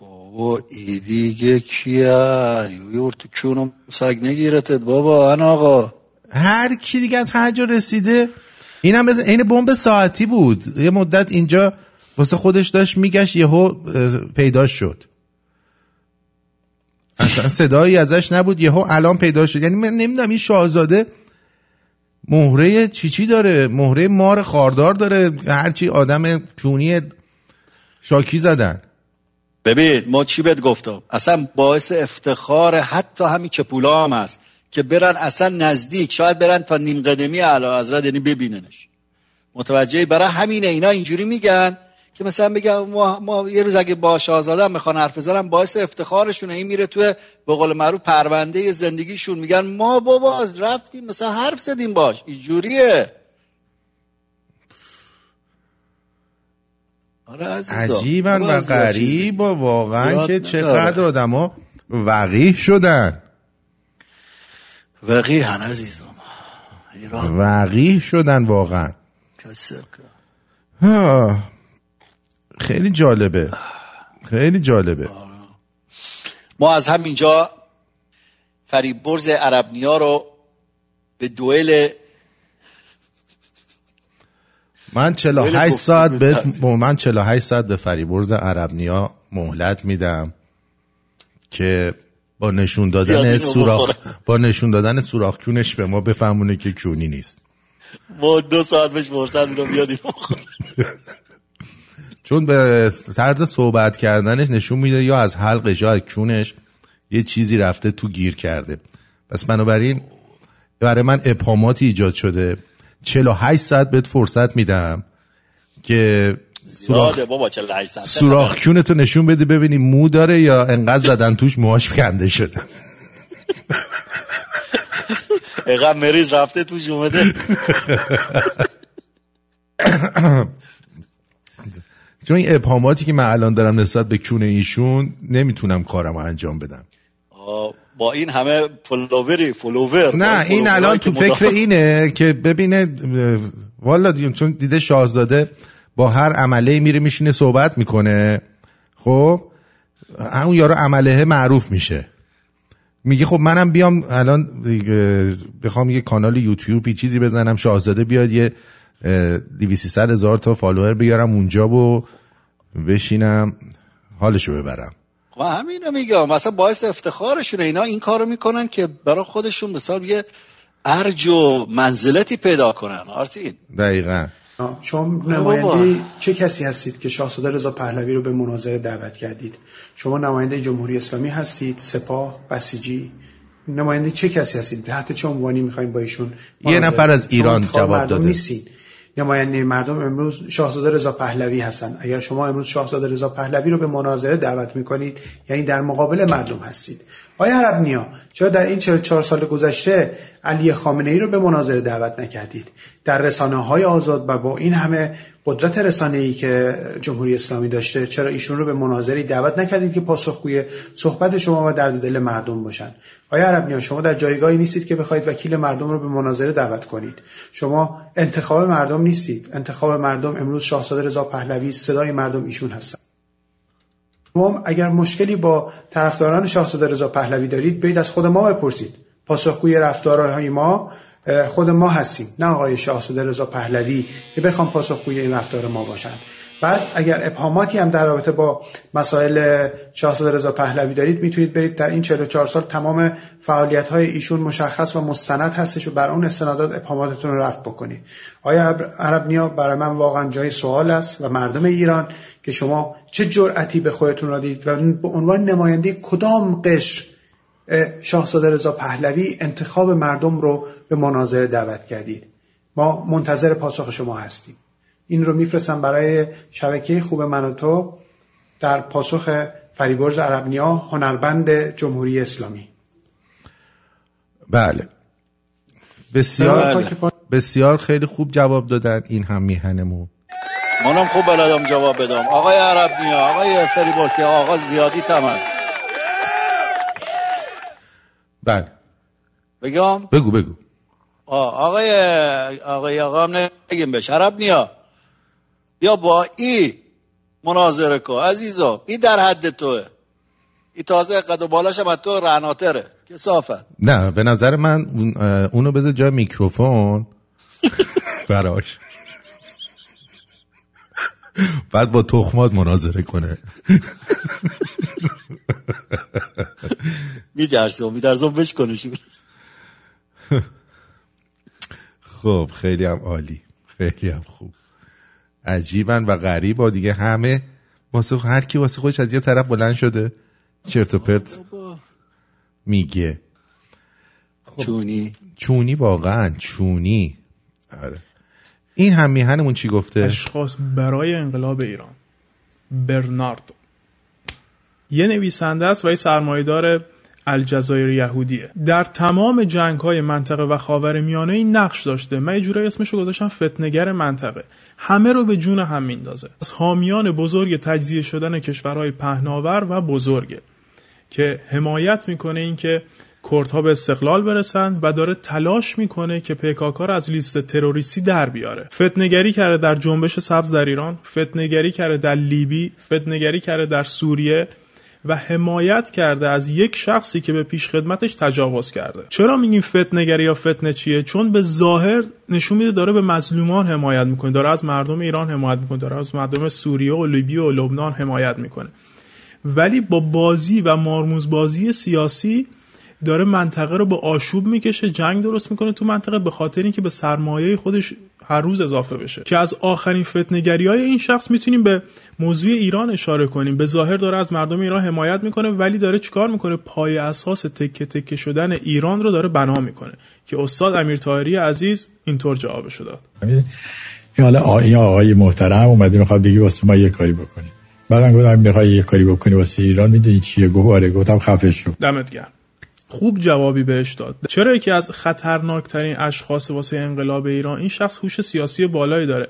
بابا ای دیگه کیه؟ یور تو کونم سگ نگیرتت بابا ان آقا. هر کی دیگه هر جا رسیده اینم عین بمب ساعتی بود. یه مدت اینجا واسه خودش داشت میگشت یهو پیدا شد. اصلا صدایی ازش نبود یهو الان پیدا شد. یعنی من نمی‌دونم این شاهزاده مهره چی چی داره؟ مهره مار خاردار داره. هرچی آدم کونی شاکی زدن. ببین ما چی بهت گفتم؟ اصلا باعث افتخار حتی همین چپولا هم هست. که برن اصلا نزدیک شاید برن تا نیم قدمی اعلی حضرت یعنی ببیننش. متوجه برای همینه اینا اینجوری میگن که مثلا بگم ما, ما یه روز اگه با شاهزاده می‌خوان حرف بزنن باعث افتخارشونه این میره توی به قول معروف پرونده زندگیشون. میگن ما بابا رفتیم مثلا حرف زدیم باش. اینجوریه. آره بابا و از غریب و واقعا که. چقدر آدما وقیح شدن. وقیهن عزیزم ایران. وقیح شدن واقعا. ها. خیلی جالبه. خیلی جالبه. ما از همینجا فریبرز عربنیا رو به دوئل من 48 خیلی ساعت به من 48 ساعت به فریبرز عربنیا مهلت میدم که با نشون دادن سوراخ. با نشون دادن سوراخ کونش به ما بفهمونه که کونی نیست ما دو ساعت بهش فرصت میدم بیاد. چون به طرز صحبت کردنش نشون میده یا از حلقش یا از کونش یه چیزی رفته تو گیر کرده پس بنابراین برای من ابهاماتی ایجاد شده 48 ساعت بهت فرصت میدم که سوراخ زیاده بابا 48 ساعت سوراخ کونتو نشون بده ببینی مو داره یا انقدر زدن توش موهاش کنده شده. اقام مریض رفته توش اومده. چون این ابهاماتی که من الان دارم نسبت به کون ایشون نمی‌تونم کارم انجام بدم. با این همه فلووری فلوور نه این الان تو فکر اینه که ببینه والا چون دیده شاهزاده با هر عمله میره میشینه صحبت می‌کنه. خب همون یارو عمله معروف میشه. میگه خب منم بیام الان بخوام یه کانال یوتیوبی چیزی بزنم شاهزاده بیاد یه دیویسی هزار تا فالوور بیارم اونجا و بشینم حالشو ببرم. خب همینو میگم مثلا باعث افتخارشونه اینا این کارو می‌کنن که برای خودشون مثال یه ارج و منزلتی پیدا کنن. آرتین. دقیقا. شما. نماینده چه کسی هستید که شاهزاده رضا پهلوی رو به مناظره دعوت کردید؟ شما نماینده جمهوری اسلامی هستید سپاه بسیجی. نماینده چه کسی هستید؟ تحت چه عنوانی می‌خواین با ایشون یه نفر از ایران جواب داده. نیستید نماینده مردم امروز شاهزاده رضا پهلوی هستند اگر شما امروز شاهزاده رضا پهلوی رو به مناظره دعوت می‌کنید یعنی در مقابل مردم هستید. آیا عرب نیا چرا در این 44 سال گذشته علی خامنه ای رو به مناظره دعوت نکردید؟ در رسانه های آزاد و با این همه قدرت رسانه ای که جمهوری اسلامی داشته چرا ایشون رو به مناظری دعوت نکردید که پاسخگوی صحبت شما و درد دل مردم باشن؟ آیا عرب نیا شما در جایگاهی نیستید که بخواید وکیل مردم رو به مناظره دعوت کنید. شما انتخاب مردم نیستید. انتخاب مردم امروز شاهزاده رضا پهلوی صدای مردم ایشون هستن. شما اگر مشکلی با طرفداران شاهزاده رضا پهلوی دارید بیاید از خود ما بپرسید. پاسخگوی رفتارهای ما خود ما هستیم نه آقای شاهزاده رضا پهلوی که بخوام پاسخگوی این رفتار ما باشن. بعد اگر ابهاماتی هم در رابطه با مسائل شاهزاده رضا پهلوی دارید می‌تونید برید در این 44 سال تمام فعالیت های ایشون مشخص و مستند هستش و بر اون استنادات ابهاماتتون رو رفع بکنید. آیا عرب نیا برای من واقعا جای سوال است و مردم ایران که شما چه جرأتی به خودتون را دید و به عنوان نماینده کدام قشر اه، شاهزاده رضا پهلوی انتخاب مردم رو به مناظره دعوت کردید؟ ما منتظر پاسخ شما هستیم. این رو میفرستم برای شبکه خوب من و تو در پاسخ فریبرز عربنیا هنربند جمهوری اسلامی. بله. بسیار بله. بسیار خیلی خوب جواب دادن این هم میهنمون. منم خوب بلدم جواب بدم. آقای عرب نیا. آقای فریبورتی آقا زیادی تم هست بله. بگم؟ بگو بگو. آه، آقای آقای آقا هم نگیم بهش. عرب نیا. یا با ای مناظره کن. عزیزا این در حد توه. این تازه قد و بالاش هم از تو رعناتره. کسافت. نه به نظر من اونو بذار جای میکروفون. براش. بعد با تخمات مناظره کنه. میدرسه و میدرسه بشکنشون خب خیلی هم عالی. خیلی هم خوب. عجیبن و غریبا دیگه همه. واسه هر کی واسه خودش از یه طرف بلند شده. چرت و پرت میگه. چونی. چونی واقعا چونی. آره. این هم میهنمون چی گفته؟ اشخاص برای انقلاب ایران. برنارد یه نویسنده است و یه سرمایدار الجزایر یهودیه. در تمام جنگ های منطقه و خاور میانه این نقش داشته. من یه اسمشو گذاشتم فتنگر منطقه. همه رو به جون هم میندازه. از حامیان بزرگ تجزیه شدن کشورهای پهناور و بزرگه که حمایت می‌کنه اینکه کردها به استقلال برسن و داره تلاش می‌کنه که پیکاکا رو از لیست تروریستی در بیاره. فتنگری کرده در جنبش سبز در ایران فتنگری کرده در لیبی فتنگری کرده در سوریه و حمایت کرده از یک شخصی که به پیش خدمتش تجاوز کرده. چرا میگیم فتنگری یا فتنه چیه؟ چون به ظاهر نشون میده داره به مظلومان حمایت می‌کنه داره از مردم ایران حمایت می‌کنه داره از مردم سوریه و لیبی و لبنان حمایت می‌کنه. ولی با بازی و مارموزبازی سیاسی داره منطقه رو به آشوب می‌کشه جنگ درست می‌کنه تو منطقه به خاطر اینکه به سرمایه خودش هر روز اضافه بشه. که از آخرین فتنگری های این شخص می‌تونیم به موضوع ایران اشاره کنیم. به ظاهر داره از مردم ایران حمایت می‌کنه ولی داره چیکار می‌کنه؟ پای اساس تکه تکه شدن ایران رو داره بنا می‌کنه. که استاد امیر طاهری عزیز اینطور جوابش داد. این حالا آ- این آقای محترم اومده می‌خواد بگی واسه ما یه کاری بکنی بعدم گفتم می‌خوای یه کاری بکنی واسه ایران؟ می‌دونی چیه؟ گفت آره گفتم خفه شو. دمت گرم. خوب جوابی بهش داد. چرا یکی از خطرناکترین اشخاص واسه انقلاب ایران این شخص هوش سیاسی بالایی داره؟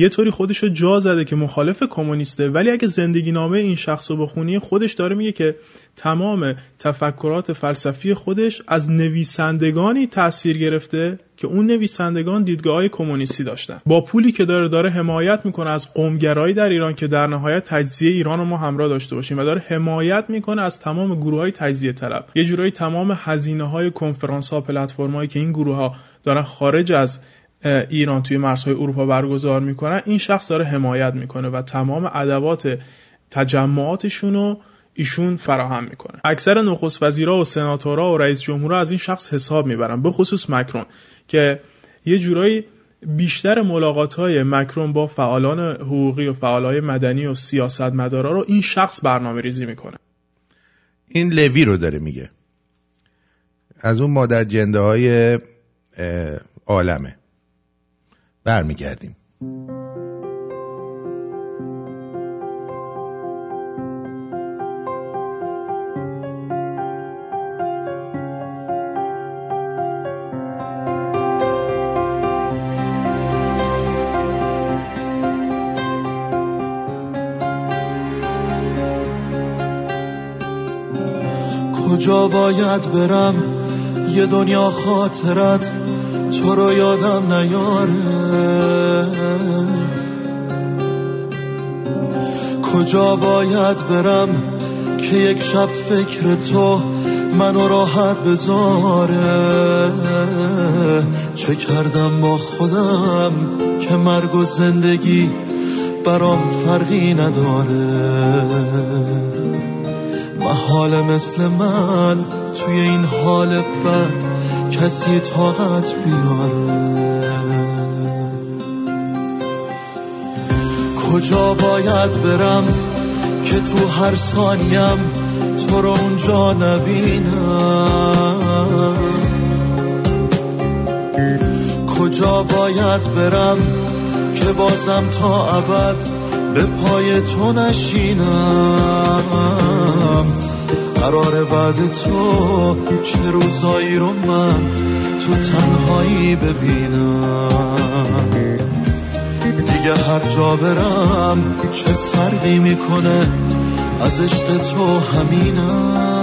یه طوری خودش رو جا زده که مخالف کمونیسته ولی اگه زندگی نامه این شخص رو بخونی خودش داره میگه که تمام تفکرات فلسفی خودش از نویسندگانی تاثیر گرفته که اون نویسندگان دیدگاه های کمونیستی داشتن. با پولی که داره داره حمایت می‌کنه از قومگرایی در ایران که در نهایت تجزیه ایران رو ما همراه داشته باشیم و داره حمایت می‌کنه از تمام گروه های تجزیه طلب. یه جورایی تمام هزینه های کنفرانس ها پلتفرم هایی که این گروه ها دارن خارج از ایران توی مرزهای اروپا برگزار می‌کنن این شخص داره حمایت می‌کنه و تمام ادوات تجمعاتشون رو ایشون فراهم می‌کنه. اکثر نخست وزیرا و سناتورا و رئیس جمهورها از این شخص حساب می‌برن به خصوص مکرون که یه جورایی بیشتر ملاقات های مکرون با فعالان حقوقی و فعالای مدنی و سیاستمدارا رو این شخص برنامه ریزی می‌کنه. این لوی رو داره میگه. از اون مادر جنده های عالمه. برمیگردیم. کجا باید برم؟ یه دنیا خاطرت تو رو یادم نیاره. کجا باید برم که یک شب فکر تو منو راحت بذاره؟ چه کردم با خودم که مرگ و زندگی برام فرقی نداره؟ محال مثل من توی این حال بد کسی طاقت بیاره کجا باید برم که تو هر ثانیم تو رو اونجا نبینم؟ کجا باید برم که بازم تا ابد به پای تو نشینم؟ قرار بعد تو چه روزایی رو من تو تنهایی ببینم؟ دیگه هر جا برم چه فرقی می‌کنه؟ از عشق تو همینم.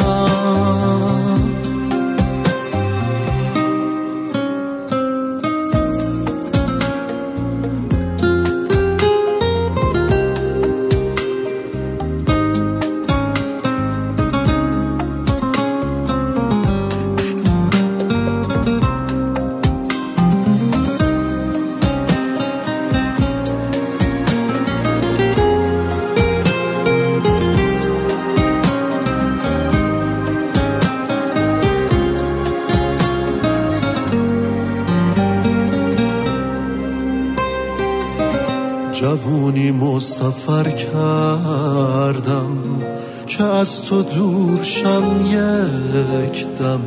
تو دور شم یک دم.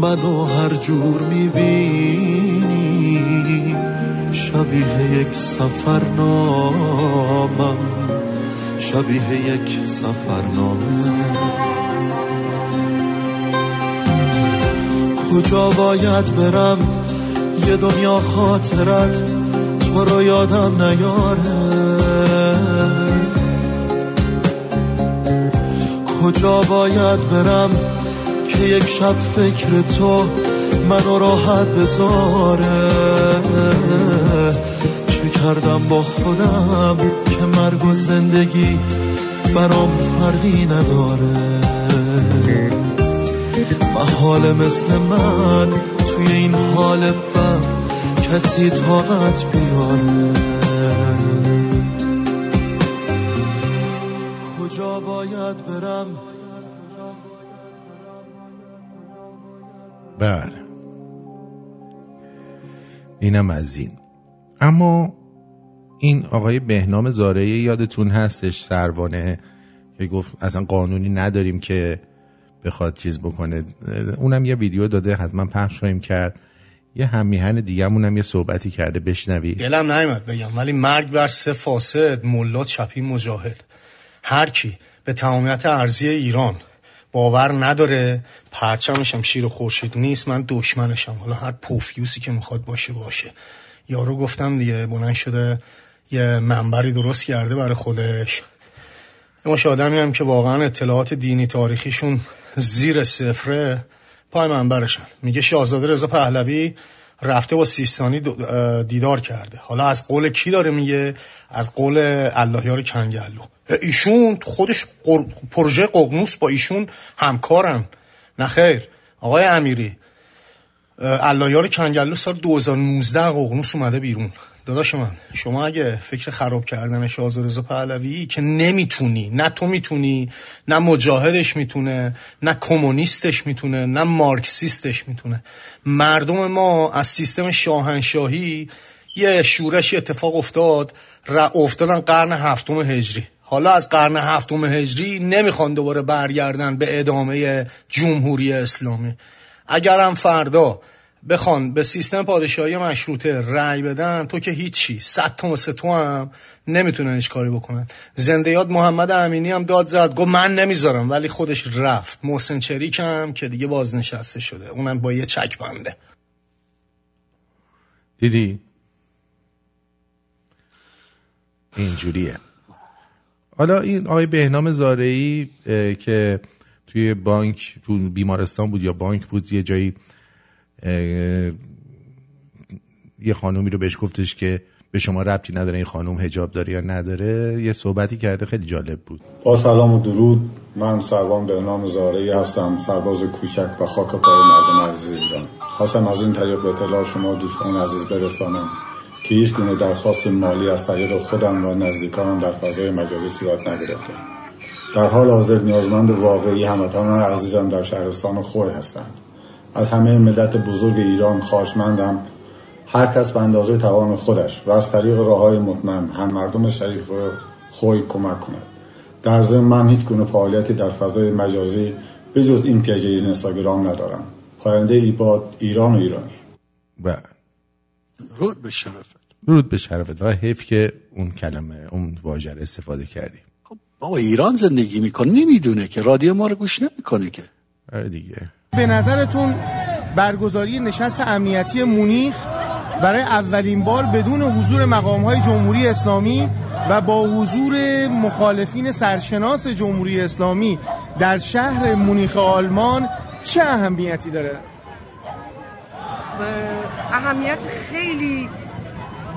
منو هر جور می‌بینی شبیه یک سفرنامم. شبیه یک سفرنامه کجا باید برم؟ یه دنیا خاطرت تو رو یادم نیاره. کجا باید برم که یک شب فکر تو منو راحت بذاره؟ چه کردم با خودم که مرگ و زندگی برام فرقی نداره؟ محال مثل من توی این حال بد کسی طاقت بیاره. بله اینم از این. اما این آقای بهنام زارعی یادتون هستش سروانه که گفت اصلا قانونی نداریم که بخواد چیز بکنه. اونم یه ویدیو داده حتما پخش خواهیم کرد. یه همیهن دیگه‌مون هم یه صحبتی کرده بشنوی دلم نیومد بگم ولی مرگ بر سه فاسد ملات چپی مجاهد. هر کی به تمامیت ارزی ایران باور نداره. پرچمشم شیر خورشید نیست. من دشمنشم. حالا هر پوفیوسی که می‌خواد باشه باشه. یارو گفتم دیگه بلند شده یه منبری درست کرده برای خودش. ماش آدمی هم که واقعا اطلاعات دینی تاریخیشون زیر صفره. پای منبرشن. میگه شاهزاده رضا پهلوی رفته با سیستانی دیدار کرده. حالا از قول کی داره میگه؟ از قول اللهیار کنگلو. ایشون خودش پروژه ققنوس با ایشون همکارن. نه خیر. آقای امیری اللهیار کنگلو سال 2019 ققنوس اومده بیرون. داداش من شما اگه فکر خراب کردن شاهزاده رضا پهلوی که نمی‌تونی نه تو می‌تونی نه مجاهدش می‌تونه نه کمونیستش می‌تونه نه مارکسیستش می‌تونه. مردم ما از سیستم شاهنشاهی یه شورش اتفاق افتاد را افتادن قرن هفتم هجری. حالا از قرن هفتم هجری نمی‌خوان دوباره برگردن به ادامه جمهوری اسلامی. اگرم فردا بخوان به سیستم پادشاهی مشروطه رأی بدن تو که هیچی. صد تا مثل تو هم نمی‌تونن کاری بکنن. زنده یاد محمد امینی هم داد زد. گفت من نمی‌ذارم ولی خودش رفت. محسن چریک هم که دیگه بازنشسته شده. اونم با یه چک بنده. دیدی؟ اینجوریه. حالا این آقای بهنام زارعی که توی بانک تو بیمارستان بود یا بانک بود یه جایی یه خانومی رو بهش گفتش که به شما ربطی نداره این خانم هجاب داره یا نداره یه صحبتی کرده خیلی جالب بود. با سلام و درود من سروان به نام زارعی هستم سرباز کوچک و خاک پای مردم عزیز ایران. خواستم از این طریق به اطلاع شما دوستان عزیز برسانم که هیچ گونه درخواست مالی از طریق خودم و نزدیکانم در فضای مجازی صورت نگرفته. در حال حاضر نیازمند واقعی هموطنان عزیزم در شهرستان خوی هستند. از همه ملت بزرگ ایران خواهشمندم هر کس به اندازه توان خودش و از طریق راه های مطمئن هم مردم شریف خوی کمک کند. در ضمن من هیچ گونه فعالیتی در فضای مجازی به جز این پیج اینستاگرام ندارم. پاینده ایباد ایران و ایرانی. و رود به شرفت درود به شرفت و حیف که اون کلمه اون واژه رو استفاده کردی. بابا ایران زندگی می‌کنه نمی‌دونه که. رادیو ما رو گوش نمی‌کنه که. آره دیگه. به نظرتون برگزاری نشست امنیتی مونیخ برای اولین بار بدون حضور مقام های جمهوری اسلامی و با حضور مخالفین سرشناس جمهوری اسلامی در شهر مونیخ آلمان چه اهمیتی داره؟ اهمیت خیلی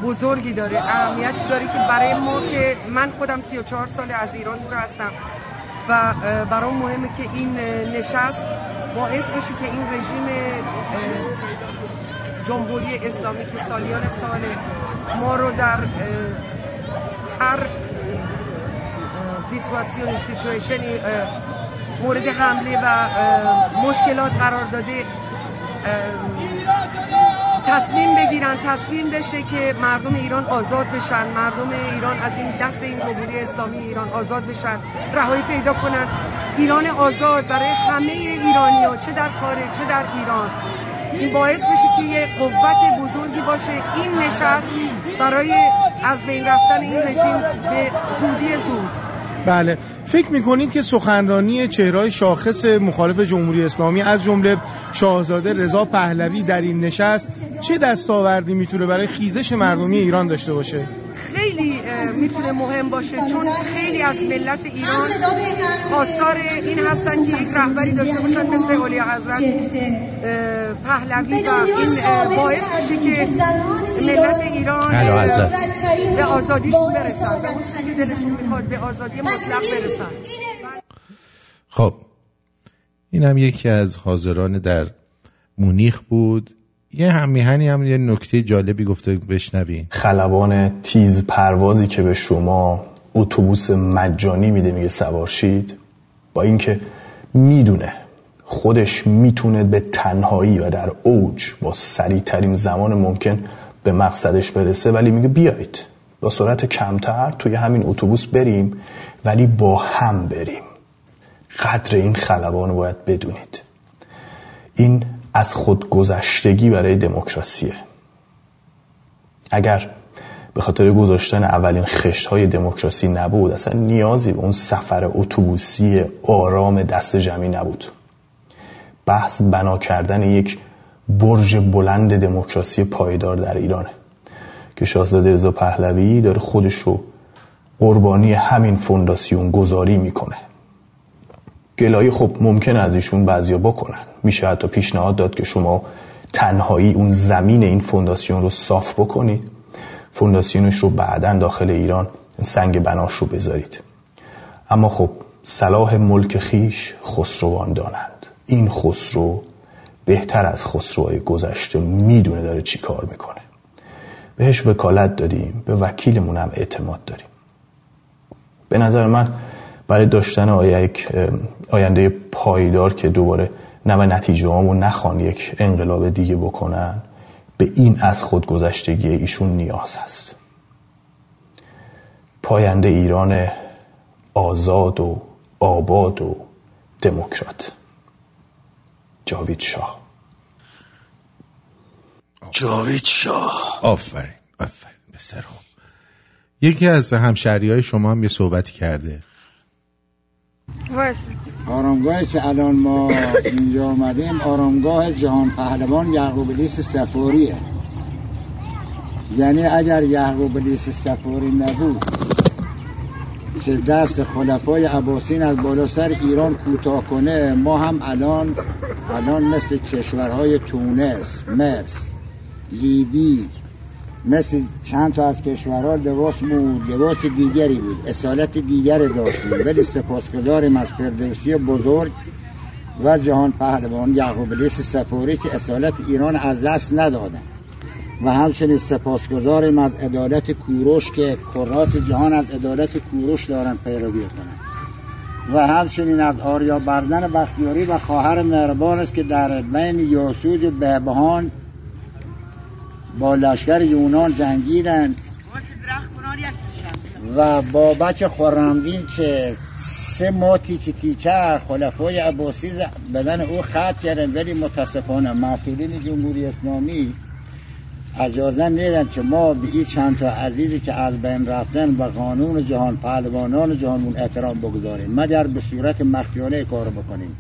بزرگی داره اهمیتی داره که برای ما که من خودم 34 سال از ایران دور هستم و برام مهمه که این نشست باعث بشه که این رژیم جمهوری اسلامی که سالیان سال ما رو در هر سیتواسیون سیچویشنی مورد حمله و مشکلات قرار داده تصمیم بگیرن تصمیم بشه که مردم ایران آزاد بشن. مردم ایران از این دست این جمهوری اسلامی ایران آزاد بشن رهایی پیدا کنن. ایران آزاد برای همه ایرانی ها چه در خارج چه در ایران. این باعث بشه که یه قوت بزرگی باشه. این نشست برای از بین رفتن این رژیم به زودی زود. بله. فکر می‌کنید که سخنرانی چهرهای شاخص مخالف جمهوری اسلامی از جمله شاهزاده رضا پهلوی در این نشست چه دستاوردی می‌تونه برای خیزش مردمی ایران داشته باشه؟ می‌تونه مهم باشه چون خیلی از ملت ایران خواستار این هستن که یک رهبری داشته باشن مثل اولی حضرت پهلوی و این باعث بشه که ملت ایران به آزادیشون برسن به اون دلشون می‌خواد به آزادی مطلق برسن. خب این هم یکی از حاضران در مونیخ بود. یه همیهنی هم یه نکته جالبی گفته بشنوی. خلبان تیز پروازی که به شما اتوبوس مجانی میده میگه سوارشید با اینکه می‌دونه خودش می‌تونه به تنهایی و در اوج با سریع ترین زمان ممکن به مقصدش برسه ولی میگه بیایید با سرعت کمتر توی همین اتوبوس بریم ولی با هم بریم. قدر این خلبان رو باید بدونید. این از خودگذشتگی برای دموکراسیه. اگر به خاطر گذاشتن اولین خشت های دموکراسی نبود اصلا نیازی به اون سفر اتوبوسی آرام دست جمعی نبود. بحث بنا کردن یک برج بلند دموکراسی پایدار در ایرانه که شاهزاده رضا پهلوی داره خودش رو قربانی همین فونداسیون گذاری می‌کنه. گلایی خب ممکن از ایشون بعضیا بکنن. میشه حتی پیشنهاد داد که شما تنهایی اون زمین این فونداسیون رو صاف بکنید فونداسیونش رو بعدا داخل ایران سنگ بناش رو بذارید. اما خب صلاح ملک خیش خسروان دانند. این خسرو بهتر از خسروهای گذشته می‌دونه داره چی کار می‌کنه. بهش وکالت دادیم به وکیلمون هم اعتماد داریم. به نظر من برای داشتن آینده پایدار که دوباره نوع نتیجه همو نخوان یک انقلاب دیگه بکنن به این از خودگذشتگی ایشون نیاز هست. پاینده ایران آزاد و آباد و دموکرات. جاوید شاه. جاوید شاه. آفرین آفرین بسر خوب. یکی از همشهری های شما هم یه صحبتی کرده. آرامگاهی که الان ما اینجا آمدیم آرامگاه جهان پهلوان یعقوب لیس سفاریه یعنی اگر یعقوب لیس سفاری نبود که دست خلفای عباسین از بالا سر ایران کوتاه کنه ما هم الان الان مثل کشورهای تونس، مصر، لیبی مثل چند تا از کشورها لباس مو لباس دیگری بود. اصالت دیگری داشتیم. ولی سپاسگزاریم از فردوسی بزرگ و جهان پهلوان یعقوب لیس سفاری که اصالت ایران از دست ندادن. و همچنین سپاسگزاریم از عدالت کوروش که کرات جهان از عدالت کوروش دارن پیروی کنند و همچنین از آریا بردن بختیاری و خواهر مهربان است که در بین یاسوج و بهبهان با لشکر یونان جنگیدند و بابک خورمدین که سه ماتی که تیچر خلفای عباسی بدن او خط کردن ولی متاسفانه مسئولین جمهوری اسلامی اجازه ندن که ما به این چند تا عزیزی که از بین رفتن و قانون جهان پهلوانان جهانمون احترام بگذاریم مگر به صورت مخفیانه کار بکنیم.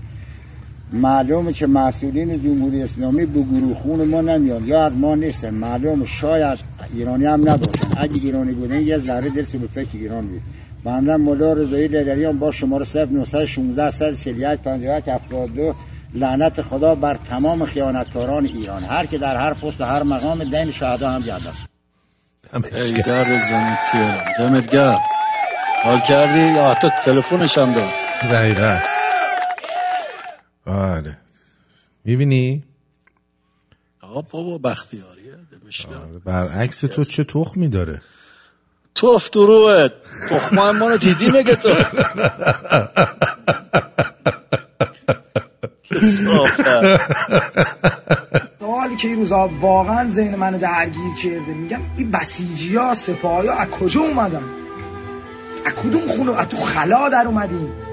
معلومه که مسئولین جمهوری اسلامی به گروه خون ما نمیان. یا از ما نیستن معلومه. شاید ایرانی هم نباشن اگه ایرانی بودن یه ذره دلسی به فکر ایران بود. بنده مولا رضایی دلاریان با شماره 0916 141 58 72 لعنت خدا بر تمام خیانتکاران ایران. هر که در هر پست و هر مقام دین شهدا هم یاد است. ای درد زنی تیرم دمت گرم. حال کردی؟ یا حتی تلفنش هم داد. دقیقا. آره می‌بینی؟ آقا بابا بختیاریه آره. برعکس تو چه تخمی داره؟ توف تو روت تخمه ما رو دیدی مگه تو. سوالی که این روزا واقعا ذهن منو درگیر کرده میگم این بسیجی ها سپاهی ها از کجا اومدن؟ از کدوم خونه از تو خلا در اومدین؟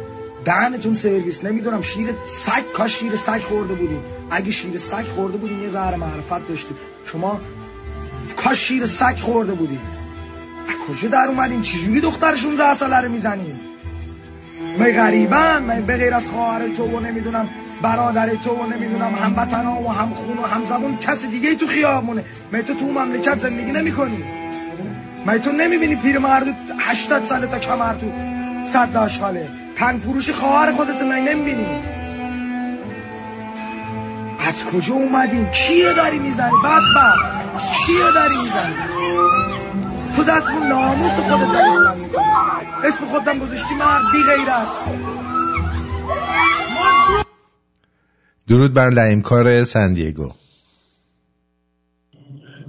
دهنتون سرویس نمی‌دونم شیر سگ کاش شیر سگ خورده بودین اگه شیر سگ خورده بودین یه ذره معرفت داشتیم. شما کاش شیر سگ خورده بودین کجا در اومدین چجوری دختر 16 ساله رو می‌زنین من غریبم من به غیر از خواهر تو و نمی‌دونم برادر تو و نمی‌دونم هموطنا و هم خون و هم زبون کس دیگه تو خیابونه. من تو تو مملکت زندگی نمی‌کنی. من تو نمی‌بینی پیرمرد 80 ساله تا کمر تو صد داشتاله تن فروش خواهر خودت من نمی‌بینی. از کجا اومدین کیه داری می‌زنی؟ بدبخت. کیه داری می‌زنی؟ تو دست اون ناموس خودت داری اسم خودم گذاشتی مرد بی غیرت. درود بر لعیمکار سندیگو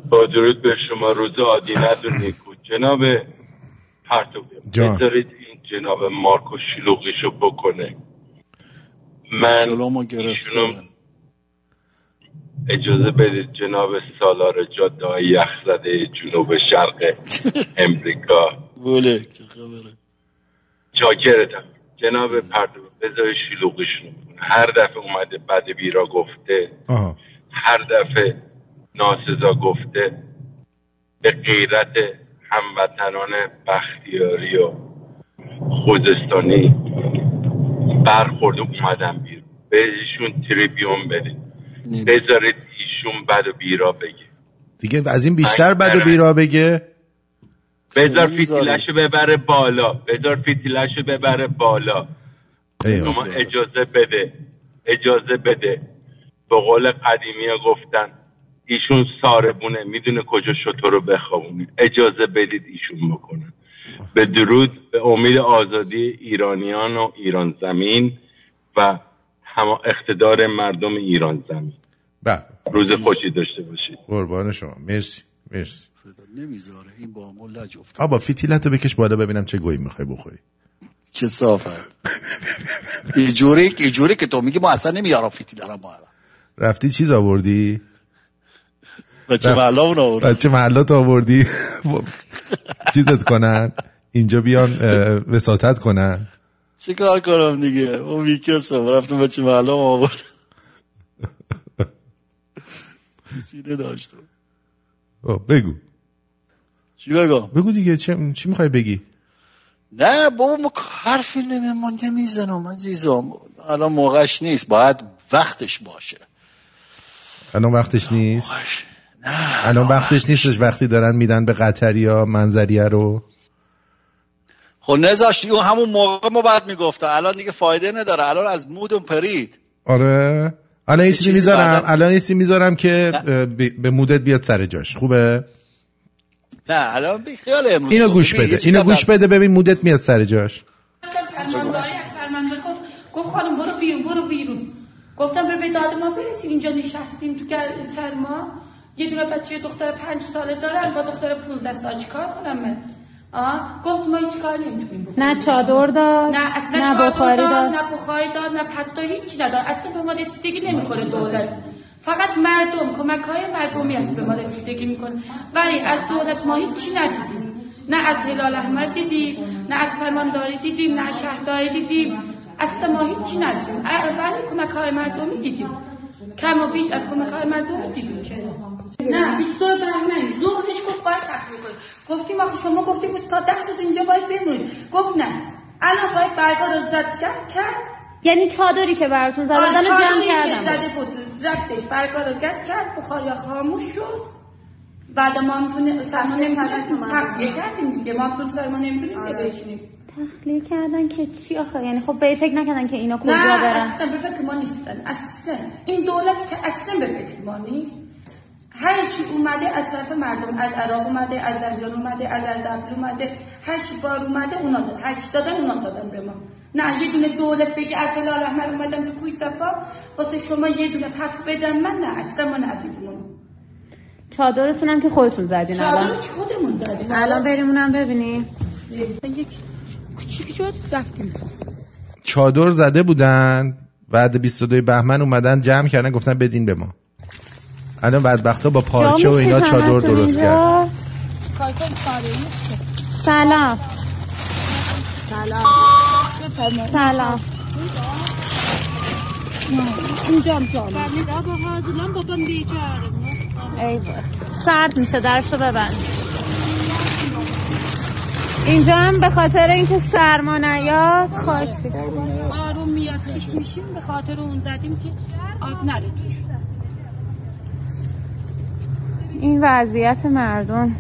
با درود به شما روز عادی ندون نیکو جناب جان. بذارید جناب مارکو شلوغیشو بکنه. من جلومو گرفته ایشونو اجازه بدید جناب سالار جاده های یخزده جنوب شرق امریکا. بله چه خبره. جاکرتم جناب پرتوبی بذارید شلوغیشون بکنه هر دفعه اومده بد بیرا گفته. آها. هر دفعه ناسزا گفته. به غیرت هموطنان بختیاری و خوزستانی برخورده اومدن بیرون. به ایشون تریبیون بدید بذارید ایشون بد و بیرا بگه. دیگه از این بیشتر بد و بیرا بگه. بذار فیتیلشو ببره بالا. بذار فیتیلشو ببره بالا. شما اجازه بده. اجازه بده. به قول قدیمی گفتن ایشون ساربونه. می‌دونه کجا شطور رو بخوابونه. اجازه بدید ایشون بکنن به درود به امید آزادی ایرانیان و ایران زمین و هم اقتدار مردم ایران زمین. بله. روز خوشی داشته باشید. قربان شما. مرسی. مرسی. نمی‌ذاره. این با ما لج افت آبا فیتیلتو بکش بالا ببینم چه گویی می‌خوای بخوری. چه صافت اینجوری که تو میگی ما اصلا نمیارم فیتی دارم ما رفتی چیز آوردی؟ بچه رفت- محلامون آوردم بچه محلات آوردی؟ چیزت کنن؟ اینجا بیان وساطت کنن؟ چه کار کنم دیگه؟ اون ویکسم رفتم بچه محلام آوردم. سینه داشتم آه، بگو. چی بگم بگو دیگه چه چی می‌خوای بگی؟ نه بابا ما حرفی نمی نمی‌زنم عزیزم. الان موقعش نیست باید وقتش باشه. الان وقتش نیست؟ الان وقتش نیستش. وقتی دارن میدن به قطریا منظریه رو. خب نذاشتی اون همون موقع ما بعد می‌گفتم الان دیگه فایده نداره. الان از مودم پرید. آره. الان یه چیزی می‌ذارم. الان یه چیزی می‌ذارم که ب- به مودت بیاد سر جاش. خوبه؟ نه الان بی خیال امروز. اینو. گوش بده. اینو گوش بده ببین مودت میاد سر جاش. گفت خانم برو بیرون برو بیرون. گفتم به وداد ما برسید اینجا نشستیم تو گر- سرما. یه دونه بچه دختر پنج ساله دارن با دختر 15 ساله چیکار کنم من؟ آه گفت ما هیچ کار نمی‌تونیم بکنیم. نه چادر داد نه اصلا نه چادر بخاری داد داد. نه بخاری داد نه پتا هیچی نداد. اصلا به ما رسیدگی نمی‌کنه دولت. فقط مردم کمک های مردمی است به ما رسیدگی می‌کنه. ولی از دولت ما هیچی ندیدیم. نه از هلال احمد دیدیم نه از فرمانداری دیدیم نه از شهرداری دیدیم. اصلا ما هیچی ندیدیم. ولی کمک های مردمی دیدیم. کم و بیش از کمک های مردم دیدیم که نه 22 بهمن ظهرش گفت باید تصویر کنید گفتیم آخه شما گفتیم بود تا ده روز اینجا باید بمونید. گفت نه. الان باید برگا رو زد کرد کرد. یعنی چادری که براتون آره، رو چادری جمع کردم زده بود. رفتش برگا رو گرد کرد. بخاریا خاموش شد. بعد ما می‌تونه سرما نمی‌تونستیم تخلیه کردیم دیگه. ما تو سرما نمی‌تونیم که بشینیم تخلیه کردن که چی آخه؟ یعنی خب به فکر نکردن که اینا کجا نه برن. اصلا به فکر ما نیستن. اصلا. این دولت که اصلا به فکر ما نیست. هر چی اومده از طرف مردم از عراق اومده از زنجان اومده از اردبیل اومده هر چی بار اومده اونا دادن. هر چی دادن اونا دادن به ما. نه یه دونه دولت بگه از هلال احمر اومدم تو کوی صفا واسه شما یه دونه پتو بدن. من نه اصلا ما ندیدیم چادرتون هم که خودتون زدین چادر الان. که خودمون زدیم. الان بریم اونم ببینیم. یک کوچیک شد رفتیم چادر زده بودن بعد 22 بهمن اومدن جمع کردن گفتن بدین به ما. الان بدبختا با پارچه و اینا چادر درست کرد سلام. سلام. اینجا هم جامعه. فرمید آقا حاضرم بابام بیچاره. ای وای. سرد میشه درشو ببند. اینجا هم به خاطر اینکه سرما نیاد خاک آروم میاد پیش میشیم به خاطر اون زدیم که آب نره این وضعیت مردم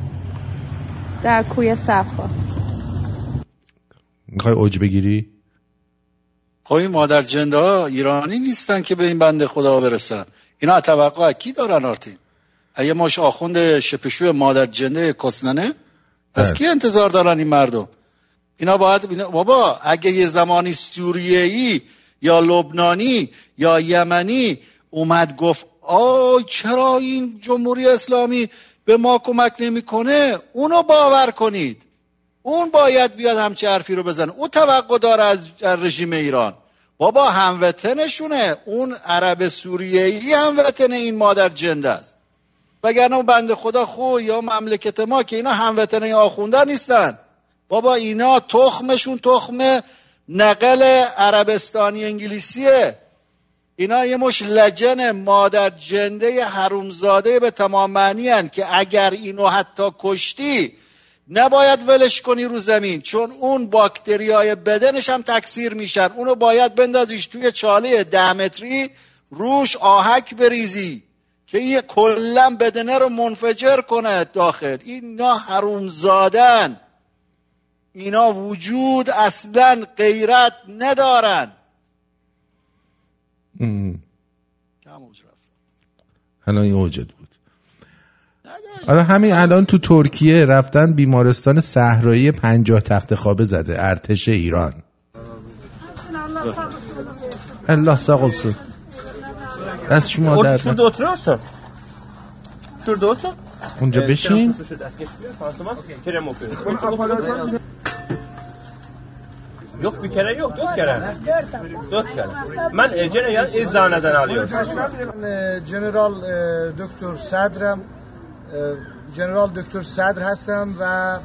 در کوی صفا. می‌خوای اوج بگیری؟ خب این مادر جنده ها ایرانی نیستن که به این بنده خدا برسن. اینا توقع کی دارن آرتین؟ اگه ماش آخوند شپشو مادر جنده کسننه؟ از کی انتظار دارن این مردم؟ اینا باید اینا- بابا اگه یه زمانی سوریه‌ای یا لبنانی یا یمنی اومد گفت آی چرا این جمهوری اسلامی به ما کمک نمی‌کنه؟ اونو باور کنید. اون باید بیاد همچه حرفی رو بزنه. او توقع داره از رژیم ایران. بابا هموطنشونه. اون عرب سوریه‌ای هموطن این مادر جنده است. وگرنه اون بنده خدا خو یا مملکت ما که اینا هموطن این آخونده نیستن. بابا اینا تخمشون تخم نقل عربستانی انگلیسیه. اینا یه مش لجن مادر جنده حرومزاده به تمام معنی که اگر اینو حتی کشتی نباید ولش کنی رو زمین چون اون باکتریای بدنش هم تکثیر میشن. اونو باید بندازیش توی چاله ده متری روش آهک بریزی. که یه کلا بدنه رو منفجر کنه داخل. اینا حرومزادن. اینا وجود اصلا غیرت ندارن. ام. الان این اوجت بود. آره همین الان تو ترکیه رفتن بیمارستان صحرایی پنجاه تخت خوابه زده ارتش ایران. الله olsun دست شما. Şurada otur. اونجا بشین. Yok bir kere yok. Dört kere. Dört kere. Ben e, Ceneyan eczaneden alıyorum. جنرال دکتر صدرم اه، جنرال دکتر صدر هستم و اه،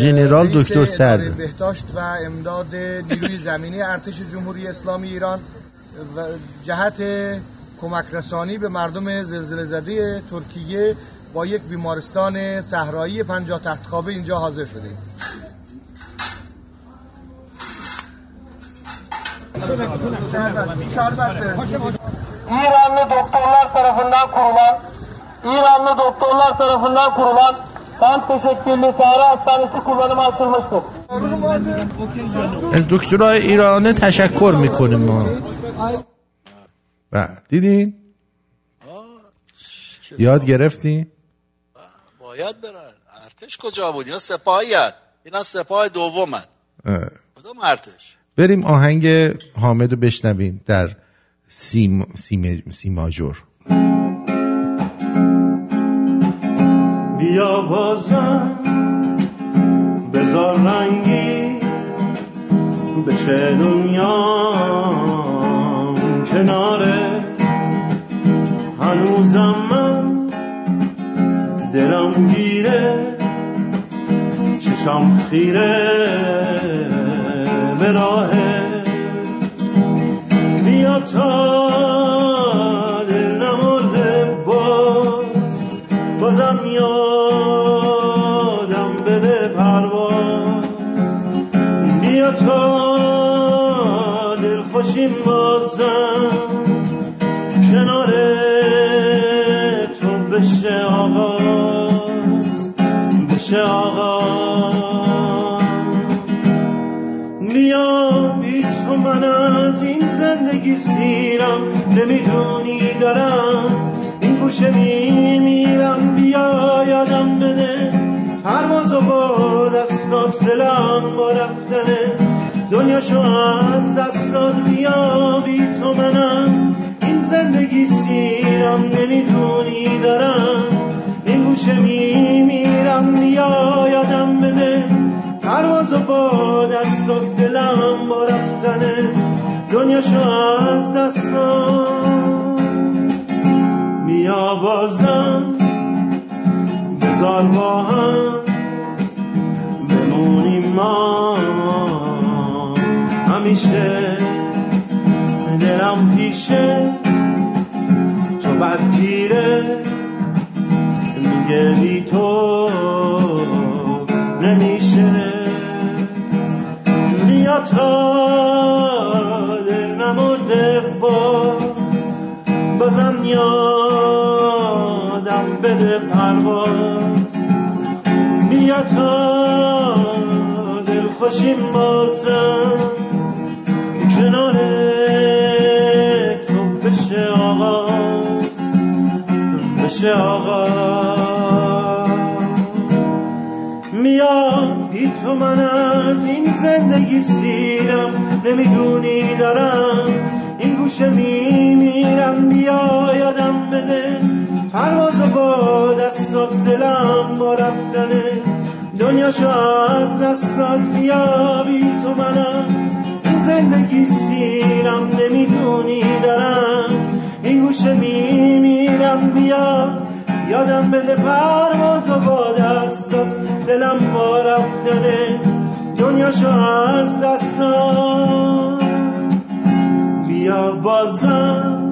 جنرال رئیس دکتر صدر. اداره بهداشت و امداد نیروی زمینی ارتش جمهوری اسلامی ایران و جهت کمک رسانی به مردم زلزله زده ترکیه با یک بیمارستان صحرایی 50 تخت خوابه اینجا حاضر شدیم İranlı doktorlar tarafından kurulan İranlı doktorlar tarafından kurulan kan teşekküllü Sahra Hastanesi kullanıma açılmıştır. از دکترای ایرانه تشکر می‌کنیم ما بله. دیدین؟ یاد گرفتین؟ باید برن. ارتش کجا بود؟ اینا سپاهی هست. اینا سپاه دومن. اه. کدوم ارتش؟ بریم آهنگ حامد رو بشنویم در سی, سی, سی ماجور بیا بازم بذار رنگی بشه دنیا. کناره. هنوزم من دلم گیره. چشم خیره. به راهه بیا تا دل نمرده باز بازم یادم بده پرواز. بیا تا دل خوشیم بازم بشه آغاز بیا بی تو من از این زندگی سیرم. نمی‌دونی دارم این گوشه میمیرم. بیا یادم بده. پرواز و با دستات دلم با رفتنه. دنیاشو از دستات بیا بی تو من از این زندگی سیرم. نمی‌دونی دارم این گوشه میمیرم. بیا یادم بده. پرواز و با دستات دلم با رفتنه. دنیاشو از دستات بیا بازم بذار با هم بمونیم ما. همیشه دلم پیشه. تو بدگیره. میگه بی تو. نمیشه بیا تا دل نمرده با بازم یادم بده پرواز. بیا تا دل خوشیم بازم. کنار تو بشه آغاز. بشه آغاز. زندگی سیرم نمی‌دونی دارم این گوشه میمیرم بیا یادم بده. پرواز با دستات دلم با رفتنه دنیاشو از دستات بیا بی تو منم. این زندگی سیرم نمی‌دونی دارم این گوشه میمیرم بیا یادم بده. پرواز با دستات دلم با رفتنه دنیاشو از دستات بیا بازم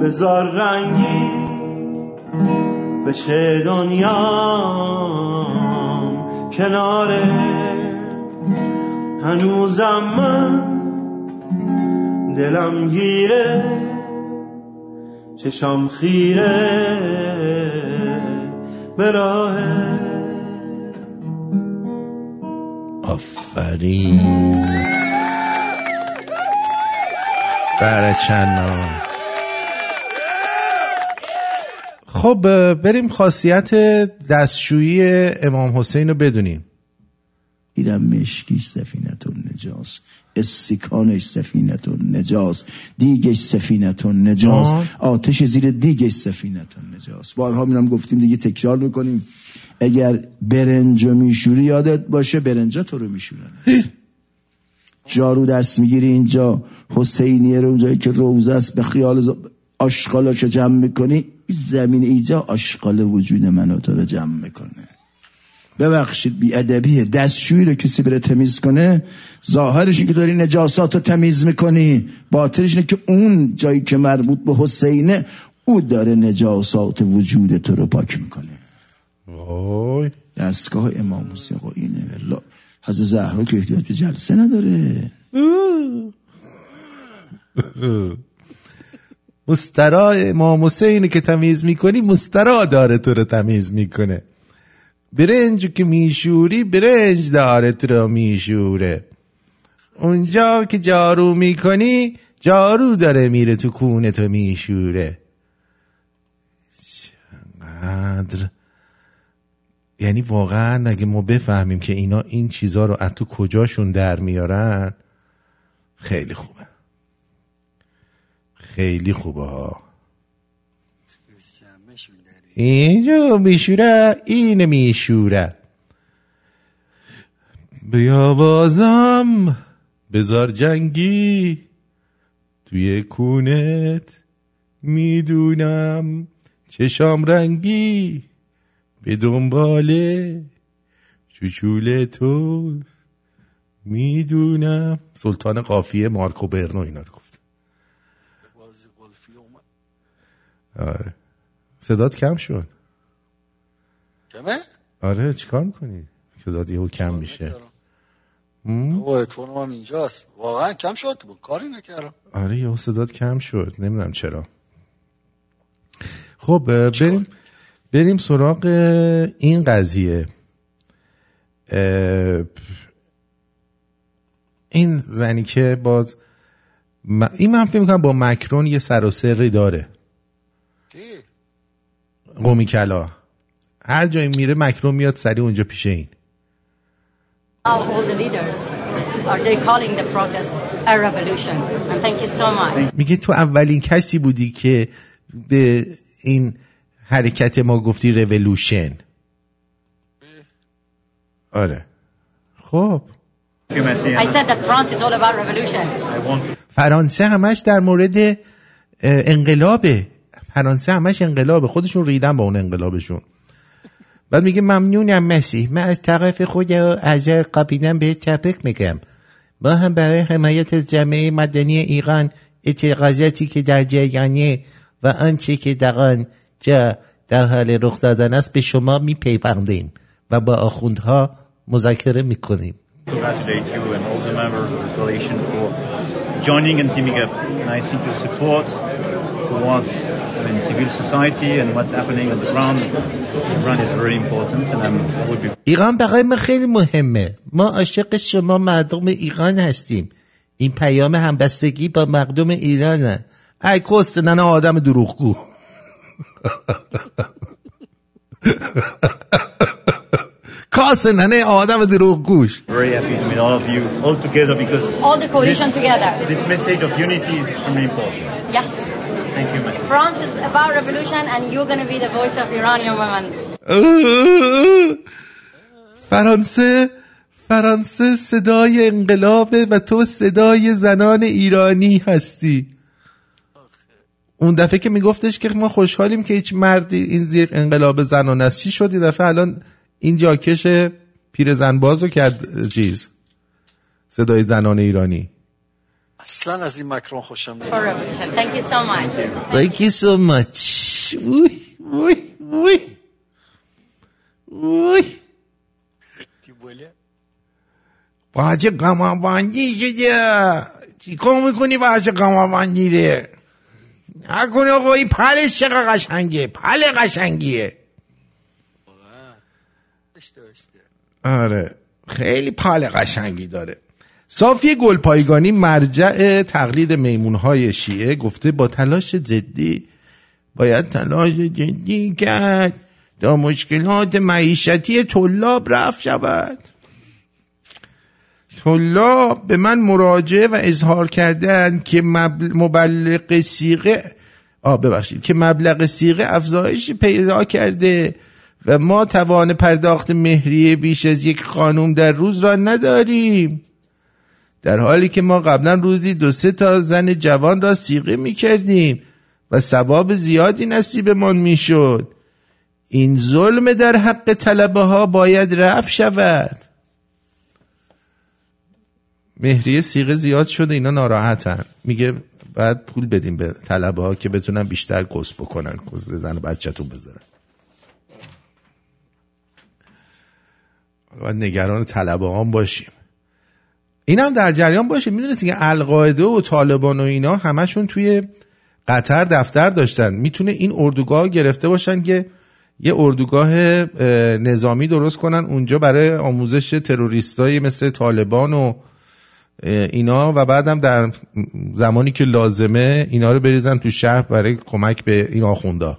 بذار رنگی بشه دنیام. کناره هنوزم من دلم گیره چشم خیره. به آفرین. برچنا خب بریم خاصیت دستشویی امام حسین رو بدونیم. دیدم مشکیش سفینت نجاس استیکانش سفینت نجاس دیگش سفینت نجاس آه. آتش زیر دیگش سفینت نجاس بارها میرم گفتیم دیگه تکرار می‌کنیم. اگر برنج و میشوری یادت باشه برنجا تو رو میشورن. جارو دست می‌گیری اینجا حسینیه رو اونجایی که روزه است به خیال ز- آشغالاشو جمع می‌کنی؟ زمین اینجا آشغال وجود من و تو رو جمع می‌کنه. ببخشید بی ادبیه دستشویی رو کسی بره تمیز کنه؟ ظاهرش اینه که داری نجاسات رو تمیز می‌کنی. باطنش اینه که اون جایی که مربوط به حسینه او داره نجاسات وجود تو رو پاک می‌کنه. دستگاه امام حسین اینه والله حضرت زهرا که احتیاج به جلسه نداره. مسترا امام حسین که تمیز می‌کنی مسترا داره تو رو تمیز می‌کنه. برنج که میشوری برنج داره تو رو میشوره. اونجا که جارو می‌کنی جارو داره میره تو کونه تو میشوره. چقدر یعنی واقعا اگه ما بفهمیم که اینا این چیزها رو از تو کجاشون در میارن خیلی خوبه. خیلی خوبه ها. اینجا میشوره این میشوره. بیا بازم بزار جنگی. توی کونت می‌دونم چشام رنگی. به دنباله چوچول تو می‌دونم. سلطان قافیه مارکو برنو اینا رو گفت. آره. صدات کم شد. کمه؟ آره چیکار می‌کنی؟ صدات یهو کم میشه. اتفاق هم اینجاست. واقعا کم شد؟ با کاری نکردم. آره یهو صدات کم شد. نمی‌دونم چرا. خب بریم. بریم سراغ این قضیه. این زنی که باز م- این من فکر می‌کنم با مکرون یه سر و سری داره. قومی کلا. هر جایی میره مکرون میاد سری اونجا پیش این. میگه تو اولین کسی بودی که به این حرکت ما گفتی رولوشن آره. خب. فرانسه همش در مورد انقلابه فرانسه همش انقلابه خودشون ریدن با اون انقلابشون. بعد میگه ممنونم مسیح من از طرف خود از قبیلم به تبریک میگم. ما هم برای حمایت از جامعه مدنی ایران اعتراضاتی که در جریانه و آنچه که در آن چه در حال رخ دادن است به شما میپیوندیم و با آخوندها مذاکره می‌کنیم. ایران برای ما خیلی مهمه. ما عاشق شما مردم ایران هستیم. این پیام همبستگی با مردم ایران ای کست نه آدم دروغگو. کاس ننه آدم دروغگوش very happy to meet all of you all together because All the coalition this, together. this message of unity is extremely important. Yes. Thank you, man. France is about revolution and you're going to be the voice of Iranian women. فرانسه فرانسه صدای انقلابه و تو صدای زنان ایرانی هستی اون دفعه که میگفتش که ما خوشحالیم که هیچ مردی این زیر انقلاب زنان است چی شد یه دفعه الان این جاکش پیرزن بازو کرد چیز صدای زنان ایرانی. اصلا از این مکرون خوشم نمیاد. Thank you so much. Thank you so much. وی وی وی وی باچه قمابندی شده. چی کار می‌کنی باچه قمابندی ره؟ نکنه آقا این پلش چقدر قشنگه پل قشنگیه. آره خیلی پل قشنگی داره. صافی گلپایگانی مرجع تقلید میمونهای شیعه گفته با تلاش جدی باید تلاش جدی کرد تا مشکلات معیشتی طلاب رفت شود. طلاب به من مراجعه و اظهار کردن که مبل- مبلغ سیغه آه ببخشید. که مبلغ سیغه افزایش پیدا کرده و ما توان پرداخت مهریه بیش از یک خانوم در روز را نداریم. در حالی که ما قبلا روزی دو سه تا زن جوان را سیغه می کردیم و ثواب زیادی نصیبمان می شد این ظلم در حق طلبه ها باید رفع شود. مهریه سیغه زیاد شده اینا ناراحتن. میگه باید پول بدیم به طلبه ها که بتونن بیشتر کس بکنن کس زن و بچه‌تون بذارن. باید نگران طلبه هم باشیم. این هم در جریان باشیم می‌دونستی که القاعده و طالبان و اینا همشون توی قطر دفتر داشتن. می‌تونه این اردوگاه گرفته باشن که یه اردوگاه اه، نظامی درست کنن اونجا برای آموزش تروریستای مثل طالبان و اینا و بعدم در زمانی که لازمه اینا رو بریزن تو شهر برای کمک به این آخوندا.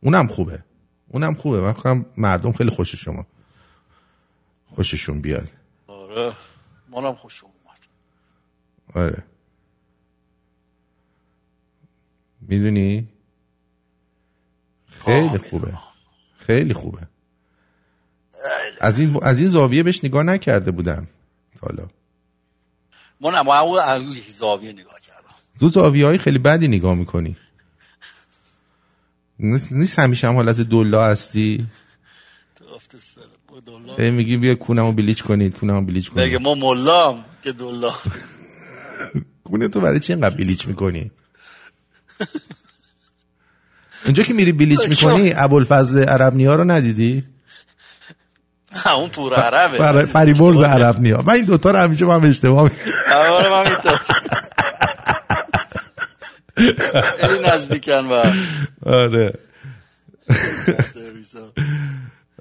اونم خوبه. اونم خوبه. من کنم مردم خیلی خوش شما. خوششون بیاد. آره. منم خوش اومد. آره. می‌دونی؟ خیلی خوبه. خیلی خوبه. از این از این زاویه بهش نگاه نکرده بودم. حالا. با اون از زاویه نگاه کردم. زو زاویه های خیلی بدی نگاه می‌کنی. نیست نیست همیشه هم حالت دلا هستی؟ هی میگی بیا کونمو بلیچ کنید کونمو بلیچ کنید. بگه ما ملام که دلا. کونه تو برای چی اینقدر بلیچ می‌کنی؟ اونجا که میری بلیچ می‌کنی ابوالفضل عرب نیا رو ندیدی؟ اون پور عربه. فر... فریبرز عرب نیا. من این دوتا رو همیشه من اشتباه آره من خیلی نزدیکن و آره.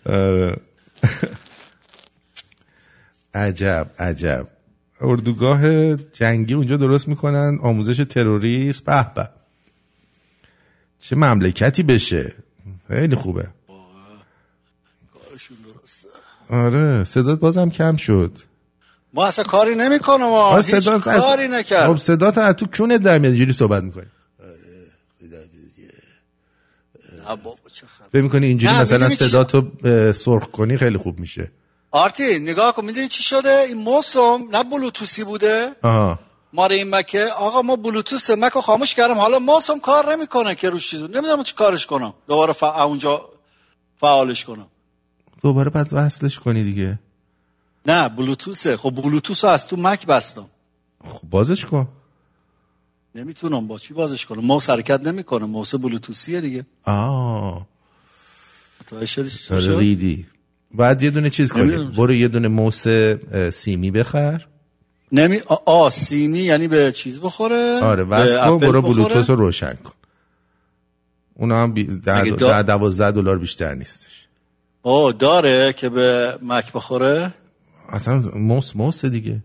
آره. عجب عجب. اردوگاه جنگی اونجا درست می‌کنن. آموزش تروریست. به به. چه مملکتی بشه؟ خیلی خوبه. آره صدات بازم کم شد. ما اصلا کاری نمی‌کنم ما آره، هیچ صدات از- کاری خب نکرد صدات از تو کونت در میاد اینجوری صحبت می‌کنی. فکر می‌کنی اینجوری مثلا صداتو اه، سرخ کنی خیلی خوب میشه. آرتی نگاه کن می‌دونی چی شده؟ این موسم نه بلوتوسی بوده؟ آها. ماره این مکه؟ آقا ما بلوتوس مک رو خاموش کردم. حالا موسم کار نمی‌کنه که روش چیزو. نمی‌دونم چی کارش کنم. دوباره ف... اونجا فعالش کنم. دوباره بعد وصلش کنی دیگه. نه بلوتوسه خب بلوتوس از تو مک بستم. خب بازش کن. نمی‌تونم. با چی بازش کنم؟ موس حرکت نمی‌کنه. موس بلوتوسیه دیگه. آه. آره؟ ریدی. باید یه دونه چیز کنی. برو یه دونه موس سیمی بخر. نمی آ, آ سیمی یعنی به چیز بخوره؟ آره وصل کن برو؟ بلوتوس رو روشن کن. اونا هم بی... ده, دوازده دلار بیشتر نیستش. آه داره که به مک بخوره؟ اصلا موس موس دیگه.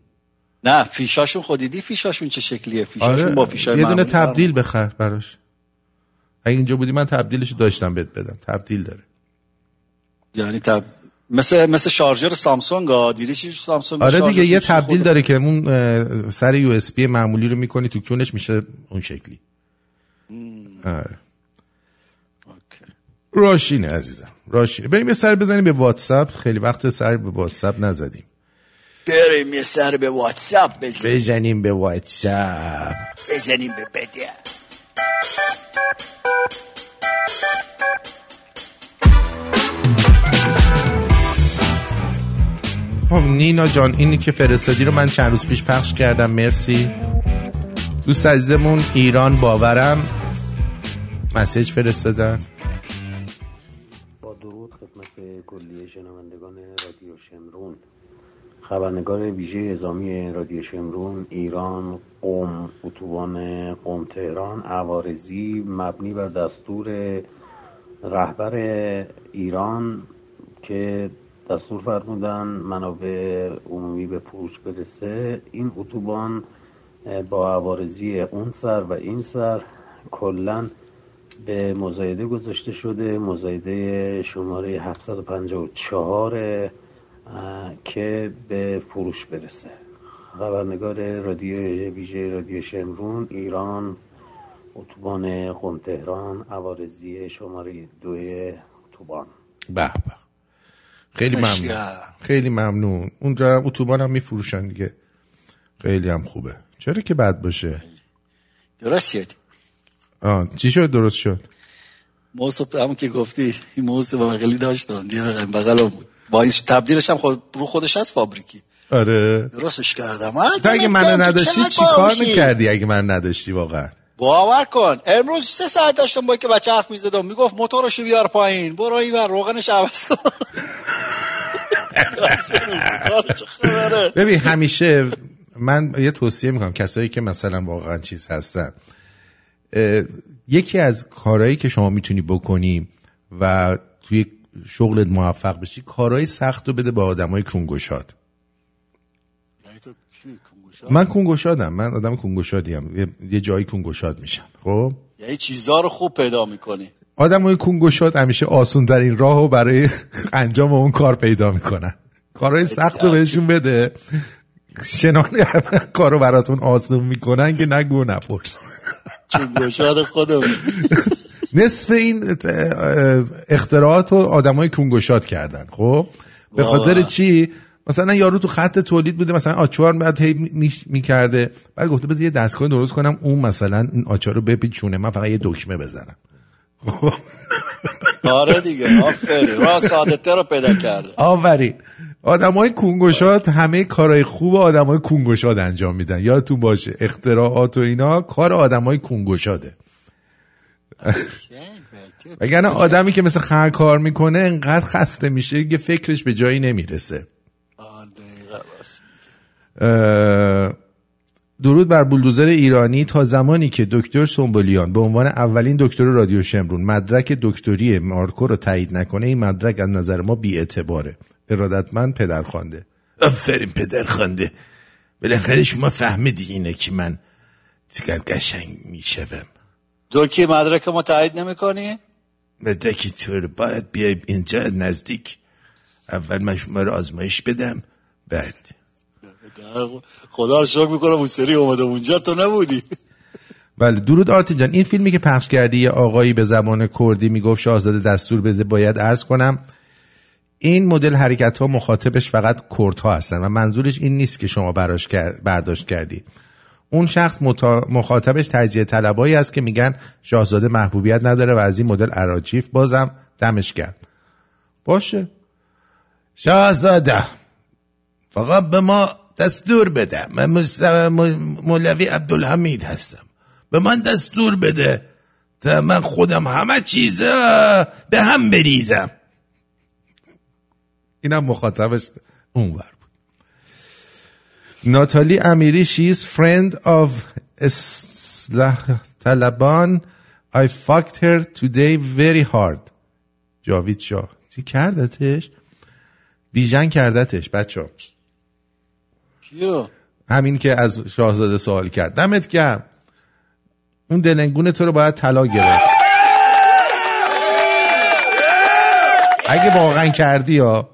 نه فیشاشون خودیدی فیشاشون چه شکلیه؟ فیشاشون آره با فیشای یه دونه تبدیل بخر براش. اگه اینجا بودی من تبدیلش رو داشتم بهت بدم. تبدیل داره. یعنی تب... مثل مثل شارژر سامسونگ ها. دیدی چی سامسونگ آره دیگه یه تبدیل داره که اون سر USB معمولی رو می‌کنی تو کونش میشه اون شکلی. آره. راشینه عزیزم. راشینه بریم یه سر بزنیم به واتساپ. خیلی وقت سر به واتساپ نزدیم. بریم یه سر به واتساپ بزنیم. بزنیم به واتساپ. بزنیم به بده خب نینا جان اینی که فرستادی رو من چند روز پیش پخش کردم. مرسی. دوست عزیزمون ایران باورم. مسیج فرستادن. کلیه شنوندگان رادیو شمرون. خبرنگار ویژه اعزامی رادیو شمرون ایران قوم اتوبان قوم تهران عوارضی مبنی بر دستور رهبر ایران که دستور فرمودن منابع عمومی به فروش برسه. این اتوبان با عوارضی اون سر و این سر کلا به مزایده گذاشته شده مزایده شماره 754 اه، که به فروش برسه. خبرنگار رادیو ویژه رادیو شمرون ایران اتوبان قم تهران عوارضی شماره دو اتوبان. به به. خیلی ممنون. خیلی ممنون. اونجا اتوبان هم میفروشن دیگه. خیلی هم خوبه. چرا که بد باشه؟ درست شد. آه چی شد؟ درست شد. موس همون که گفتی این موس بغلی داشتم دیگه بغلم بود. با این تبدیلش هم خود رو خودش هست فابریکی. آره. درستش کردم. تو اگه من منو نداشتی چی کار می‌کردی اگه من نداشتی واقعا؟ باور کن. امروز سه ساعت داشتم با که بچه حرف می‌زدم. می‌گفت موتورشو بیار پایین. برو این ور روغنش عوض کن؟ ببین همیشه من یه توصیه می‌کنم. کسایی که مثلا واقعا چیز هستن یکی از کارهایی که شما می‌تونی بکنی و توی شغلت موفق بشی کارهای سخت رو بده به آدمای کنگوشاد من کنگوشادم من آدم کنگوشادیم یه, جایی کنگوشاد میشم. خب؟ یعنی چیزا رو خوب پیدا می‌کنی. آدم های کنگوشاد همیشه آسون ترین راه رو برای انجام اون کار پیدا می‌کنن. کارهای سخت رو بهشون بده. شنان کارو براتون آسون می‌کنن که نگو نپرس کنگوشاد خودم نصف این اختراعات رو آدم های کنگوشاد کردن خب؟ به خاطر چی؟ مثلا یارو تو خط تولید بوده مثلا آچار بعد هی می‌کرده. بعد گفته بذار یه دستگاه درست کنم اون مثلا این آچار رو بپیچونه من فقط یه دکمه بزنم. آره دیگه آفرین. راه ساده رو پیدا کرده. آفرین. آدم های کنگوشاد همه کارهای خوب آدم های کنگوشاد انجام میدن. یادتون باشه اختراعات و اینا کار آدم های کنگوشاده وگرنه آدمی که مثل خر کار می‌کنه انقدر خسته میشه که فکرش به جایی نمی‌رسه. درود بر بولدوزر ایرانی تا زمانی که دکتر سنبولیان به عنوان اولین دکتر رادیو شمرون مدرک دکتری مارکو رو تایید نکنه این مدرک از نظر ما بی اعتباره ارادتمند پدرخوانده آفرین پدرخوانده بالاخره شما فهمیدی اینه که من چقدر قشنگ می‌شوم. دوکی مدرک ما تایید نمی‌کنی؟ مدرکی طور باید بیای اینجا نزدیک. اول من شما رو آزمایش بدم بعد. خدا رو شکر می‌کنم اون سری اومده اونجا تو نبودی. بله درود آرتین جان. این فیلمی که پخش کردی یه آقایی به زبان کردی می‌گفت شاهزاده دستور بده باید عرض کنم این مدل حرکت ها مخاطبش فقط کرد ها هستن و منظورش این نیست که شما براش برداشت کردی. اون شخص مخاطبش تجزیه طلبایی است که میگن شاهزاده محبوبیت نداره و از این مدل اراجیف بازم دمش کرد باشه. شاهزاده فقط به ما دستور بده. من مولوی عبدالحمید هستم. به من دستور بده تا من خودم همه چیز به هم بریزم. اینم مخاطبش اونور بود. ناتالی امیری she's friend of اصلاح طلبان I fucked her today very hard. جاوید شاه. چی کردتش؟ بیژن کردتش بچه کیو؟ همین که از شاهزاده سوال کرد. دمت گرم. اون دلنگون تو رو باید طلا گرفت. اگه واقعا کردی یا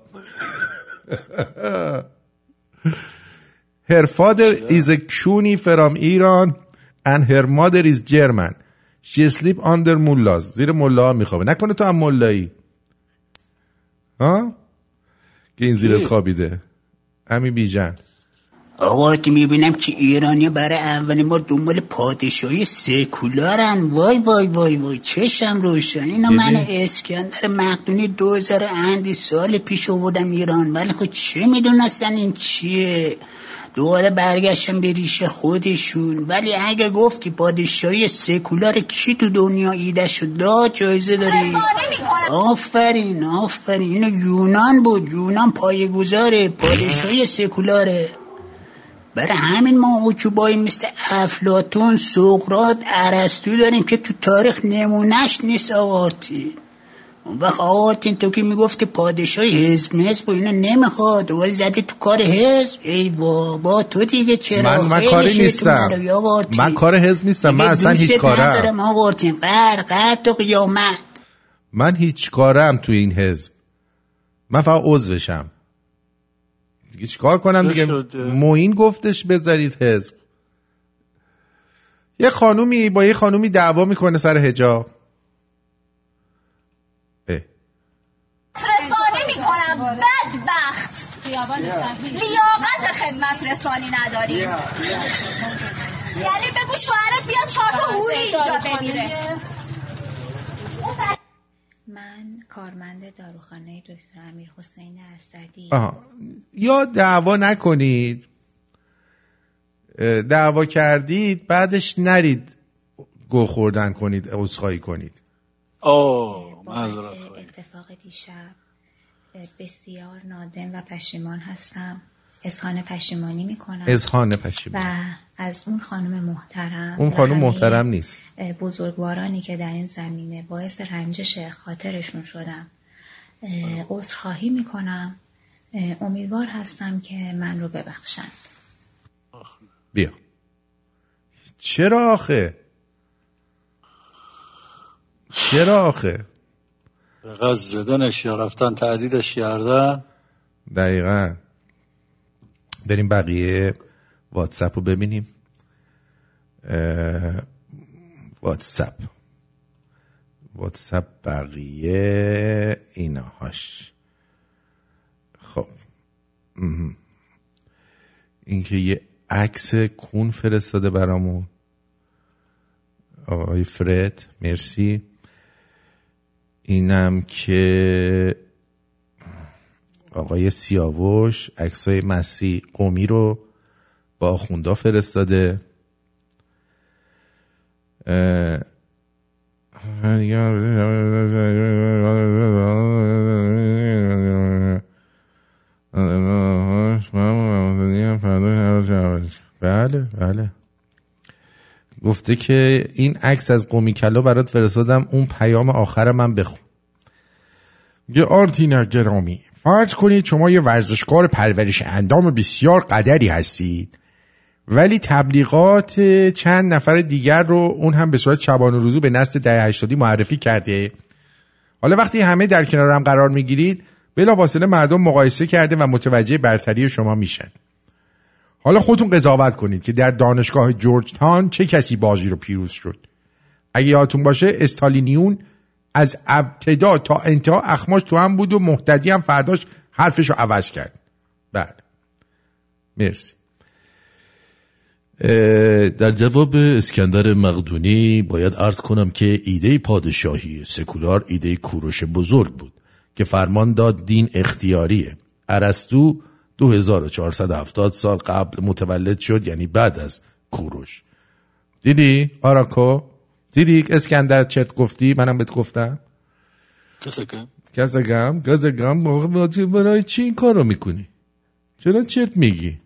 Her father is a Kuni from Iran and her mother is German. She sleep under mullahs. زیر ملا میخوابه. نکنه تو هم ملایی. ها؟ که این زیرت خوابیده. همین بیجن. آقا می‌بینم که ایرانی برای اولین بار دنبال پادشاهی سکولارن. وای وای وای وای. چشم روشن. اینا من اسکندر مقدونی دوزار اندی سال پیش آوردم ایران. ولی خود چه می‌دونستن این چیه؟ دوباره برگشتم به ریشه خودشون. ولی اگه گفتی پادشاهی سکولار کی تو دنیا ایده شد؟ داد جایزه داری. آفرین آفرین. اینو یونان بود. یونان پایگذاره پادشاهی سکولاره. برای همین ما اوچوبایی مثل افلاتون سقرات عرستو داریم که تو تاریخ نمونهش نیست آقارتی اون وقت آقارتین تو که می‌گفتی پادشاهی حزب حزب و اینو نمی‌خواد ولی زدی تو کار حزب. ای بابا تو دیگه چرا؟ من, من کاری نیستم. من کار حزب نیستم من اصلا هیچ کارم. ندارم آقارتین قر قر تو قیامت. من هیچ کارم تو این حزب. من فقط عضوشم دیگه چیکار کنم دیگه؟ موین گفتش بذارید حزب. یه خانومی با یه خانومی دعوا می‌کنه سر حجاب. رسانه می‌کنم. بدبخت. لیاقت خدمت رسانی نداری. یعنی بگو شوهرت بیاد چهار تا هوری اینجا بمیره. من کارمند داروخانه دکتر امیر حسین اسدی. آها. یا دعوا نکنید. دعوا کردید بعدش نرید گو خوردن کنید عذرخواهی کنید. آه معذرت اتفاق دیشب بسیار نادم و پشیمان هستم. اظهان پشیمانی می‌کنم. اظهان پشیمانی. و از اون خانم محترم اون خانم محترم نیست. بزرگوارانی که در این زمینه باعث رنجش خاطرشون شدم. عذرخواهی می‌کنم. امیدوار هستم که من رو ببخشند. بیا. چرا آخه؟ چرا آخه؟ به قصد زدنش یا رفتن تعدیدش کردن؟ دقیقا. بریم بقیه. واتساپ رو ببینیم. واتساپ. واتساپ بقیه ایناهاش خب. مهم. این که یه عکس کون فرستاده برامون. آقای فرد مرسی. اینم که آقای سیاوش عکسای مسیح قومی رو با آخوندا فرستاده. بله بله. گفته که این عکس از قومی کلا برات فرستادم اون پیام آخر من بخون. یه آرتینا گرامی فرض کنید شما یه ورزشکار پرورش اندام بسیار قدری هستید. ولی تبلیغات چند نفر دیگر رو اون هم به صورت شبانه روزو به نسل ده هشتادی معرفی کرده. حالا وقتی همه در کنار هم قرار می‌گیرید بلا فاصله مردم مقایسه کرده و متوجه برتری شما میشن. حالا خودتون قضاوت کنید که در دانشگاه جورج تان چه کسی بازی رو پیروز شد. اگه یادتون باشه استالینیون از ابتدا تا انتها اخماش تو هم بود و محتدی هم فرداش حرفش رو عوض کرد. بله. مرسی. در جواب اسکندر مقدونی باید عرض کنم که ایده پادشاهی سکولار ایده کوروش بزرگ بود که فرمان داد دین اختیاریه. ارسطو 2470 سال قبل متولد شد یعنی بعد از کوروش. دیدی آراکو دیدی اسکندر چت گفتی؟ منم بهت گفتم. کسکم. گزگم گزگم برای چی این کار رو می‌کنی؟ چرا چرت میگی؟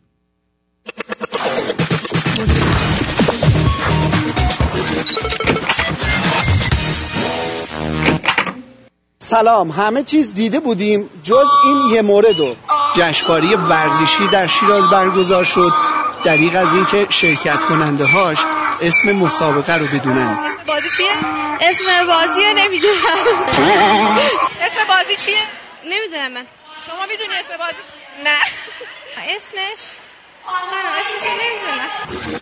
سلام همه چیز دیده بودیم جز این یه موردو جشنواره ورزشی در شیراز برگزار شد دریغ از اینکه شرکت کننده هاش اسم مسابقه رو بدونن بازی چیه؟ اسم بازی رو نمی‌دونم اسم بازی چیه؟ نمی‌دونم من شما می‌دونی اسم بازی چیه؟ نه اسمش؟ نه اسمش نمی‌دونم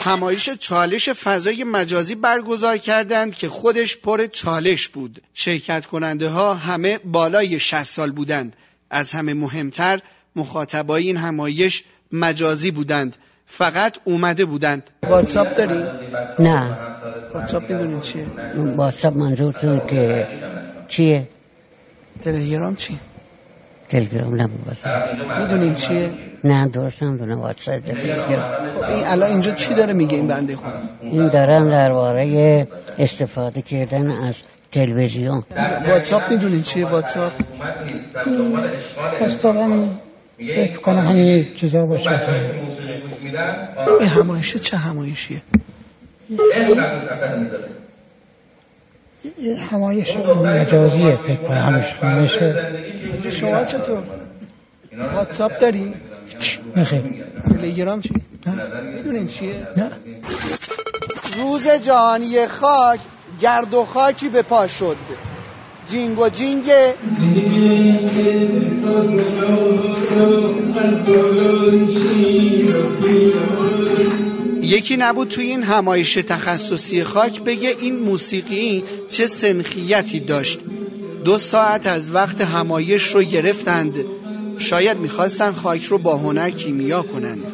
همایش چالش فضای مجازی برگزار کردند که خودش پر چالش بود شرکت کننده ها همه بالای 60 سال بودند از همه مهمتر مخاطبای این همایش مجازی بودند فقط اومده بودند واتساپ داری؟ نه واتساپ می‌دونین چیه؟ واتساپ منظورتون که چیه؟ تلگرام چی؟ تلگرام نبود واتساپ می‌دونین چیه؟ نه درست نمی‌دونم واتساپ تلگرام خب این الان اینجا چی داره میگه این بنده خود؟ این دارن درباره استفاده کردن از تلویزیون واتساپ می‌دونین چیه واتساپ؟ اصطلاحا فکر کنم همین چیزا باشه این همایشه چه همایشیه؟ این همایش مجازیه فکر کنم همش همایش شما چطور؟ واتساپ داری؟ نخیر تلگرام چی؟ می‌دونین چیه؟ نه روز جهانی خاک گرد و خاکی به پا شد جینگ و جینگ یکی نبود توی این همایش تخصصی خاک بگه این موسیقی چه سنخیتی داشت. دو ساعت از وقت همایش رو گرفتند. شاید می‌خواستن خاک رو با هنر کیمیا کنند.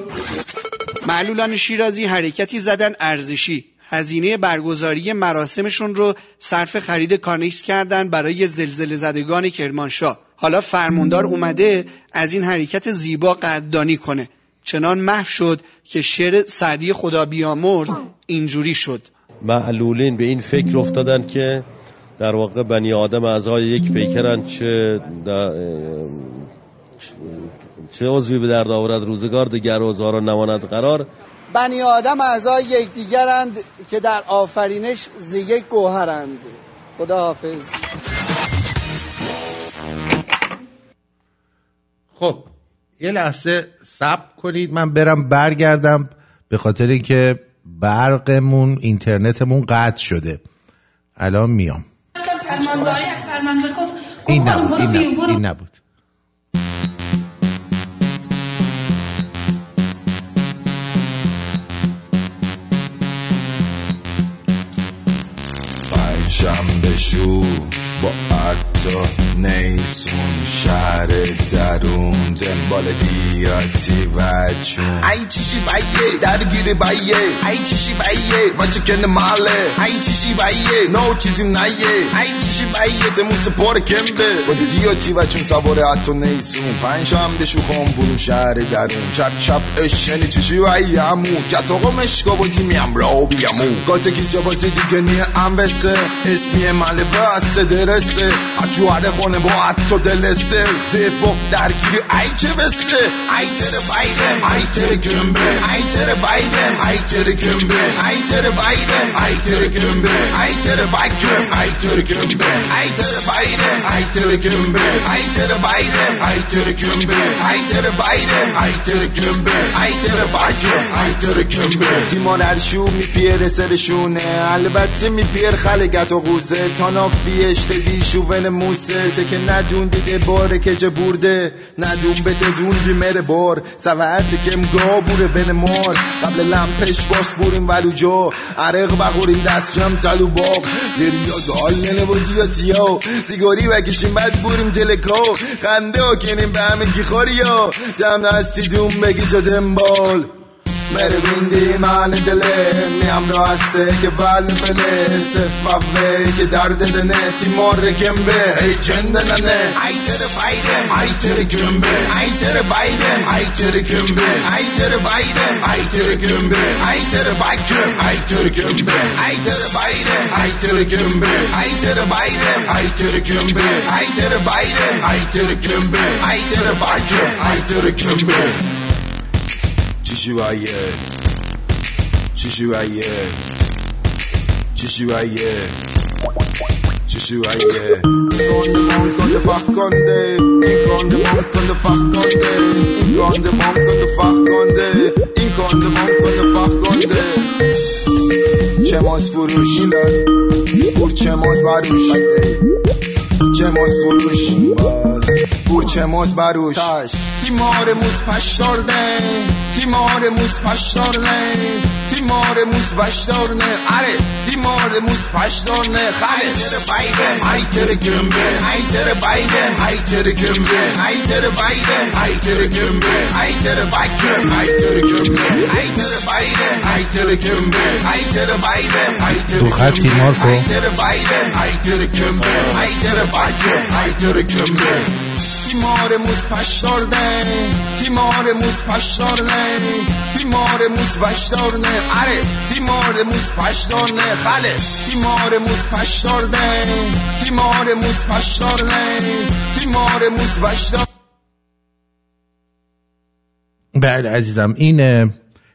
معلولان شیرازی حرکتی زدن ارزشی. هزینه برگزاری مراسمشون رو صرف خرید کانکس کردن برای زلزله زدگان کرمانشاه. حالا فرموندار اومده از این حرکت زیبا قدردانی کنه. چنان محو شد که شعر سعدی خدا بیامرز اینجوری شد. معلولین به این فکر افتادن که در واقع بنی آدم اعضای یک پیکرن چه در چه عضوی به درد آورد؟ روزگار دیگر روزها نماند قرار. بنی آدم اعضای یکدیگرند که در آفرینش ز یک گوهرند. خدا حافظ. خب یه لحظه صبر کنید من برم برگردم به خاطر اینکه برقمون اینترنتمون قطع شده. الان میام. این خب نبود این نبود. این نبود. پنجشنبه شو با نیسون شهر درون دنبال دیاتی و چون ای چیشی بایه درگیر بایه ای چیشی بایه بچه کن ماله ای چیشی بایه نو چیزی نیه ای چیشی بایه تموس پر کمبه با دیاتی و چون سوار عطا نیسون پنجشنبه شو خون برون شهر درون چپ چپ اشنی چشی و ایمو کتاقا مشکا با تیمی هم را بیامو گاته کی جوازی دیگه نیه ام بسه اسمی ماله بسته درسته جوهر خونه با عطا دلسه دفاع درگیری ای چه بسته ای تر بایده ای تر گمبه ای تر بایده ای تر گمبه ای تر بایده ای تر گمبه ای تر بایده ای تر گمبه ای تر بایده ای تر گمبه ای تر بایده ای تر گمبه ای تر بایده ای تر گمبه ای تر بایده ای تر گمبه تیمان هرشو میپیر سرشونه البته میپیر خلقت و غوزه تاناف بیشته دی چه که ندون دیگه باره که جه برده. ندون بته دی مره بار. سوعت که مگا بوره بین مار. قبل لمپش باس بوریم ولو جا. عرق بخوریم دست جم تلو باق دریا دال ننه و دیاتیا سیگاری بکشیم بعد بوریم تلکا خنده ها کنیم به همه گیخاری ها جمع هستی دون بگی جا دنبال. मेरे विंदी ईमान दिले ने हम नो आसे के बाल बने सिर्फ मवे के दर्द दने timor gembe hey cendene ne aytere bayde aytere gömbe aytere bayde aytere gömbe aytere bayde aytere gömbe aytere bakke aytere gömbe aytere bayde aytere gömbe aytere bayde aytere gömbe aytere bayde aytere gömbe aytere bakke aytere gömbe 继续玩耶，继续玩耶，继续玩耶，继续玩耶。Con de mon con de fach con de, con de mon con de fach con de, con de mon con de fach con de, con de mon con de fach con de. چه ماز فروش پور چه ماز بروش چه ماز فروش باز پور چه ماز بروش تیمارموز پشدار نه تیمارموز پشدار نه تیمارموز بشدار نه اره تیمارموز پشدار نه خلیتر بایده هایتر گمبه هایتر بایده هایتر گمبه هایتر بایده هایتر گمبه هایتر بکر هایتر گمبه هایتر بایده هایتر گمبه هایتر بایده هایتر خط تیمار کو هایتر بایده هایتر گمبه هایتر بکر هایتر گمبه تیمارمuz başlarne تیمارمuz başlarne تیمارمuz başlarne آره پشتار نه. خاله آره، موز پشتار نه. تیمار موز پشتار بله عزیزم این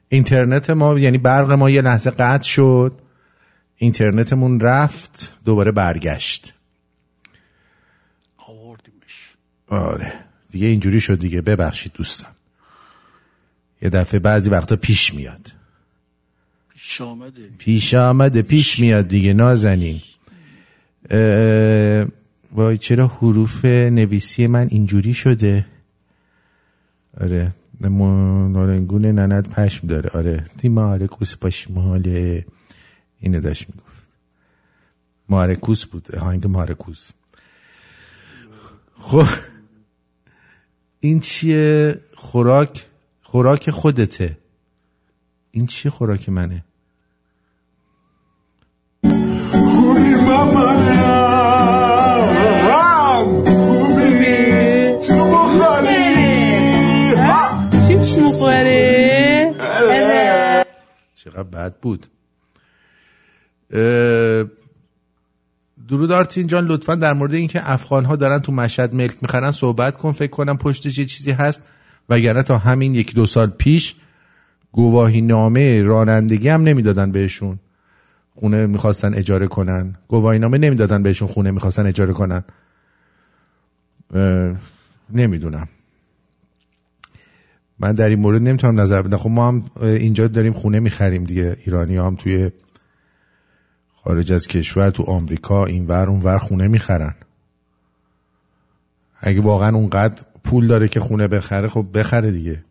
اینترنت ما یعنی برق ما یه لحظه قطع شد. اینترنتمون رفت دوباره برگشت. آره. دیگه اینجوری شد دیگه. ببخشید دوستان. یه دفعه بعضی وقتا پیش میاد. پیش آمده. پیش آمده. پیش میاد دیگه. نازنین. وای چرا حروف نویسی من اینجوری شده؟ آره. نارنگون نند پشم داره. آره. تیمار کوس پشماله اینو داشت می‌گفت. مارکوس بود. آهنگ مارکوس. خب. این چیه خوراک؟ خوراک خودته. این چیه خوراک منه؟ چی؟ چقدر بد بود. اه، درود آرتین جان لطفا در مورد اینکه افغان ها دارن تو مشهد ملک می‌خرن صحبت کن فکر کنم پشتش یه چیزی هست. وگرنه تا همین یک دو سال پیش گواهی نامه رانندگی هم نمی‌دادن بهشون. خونه می‌خواستن اجاره کنن. گواهی نامه نمی‌دادن بهشون خونه می‌خواستن اجاره کنن. نمی‌دونم. من در این مورد نمی‌تونم نظر بدم. خب ما هم اینجا داریم خونه می‌خریم دیگه. ایرانی هم توی خارج از کشور تو آمریکا این ور اون ور خونه می‌خرن. اگه واقعا اونقدر پول داره که خونه بخره خب بخره دیگه.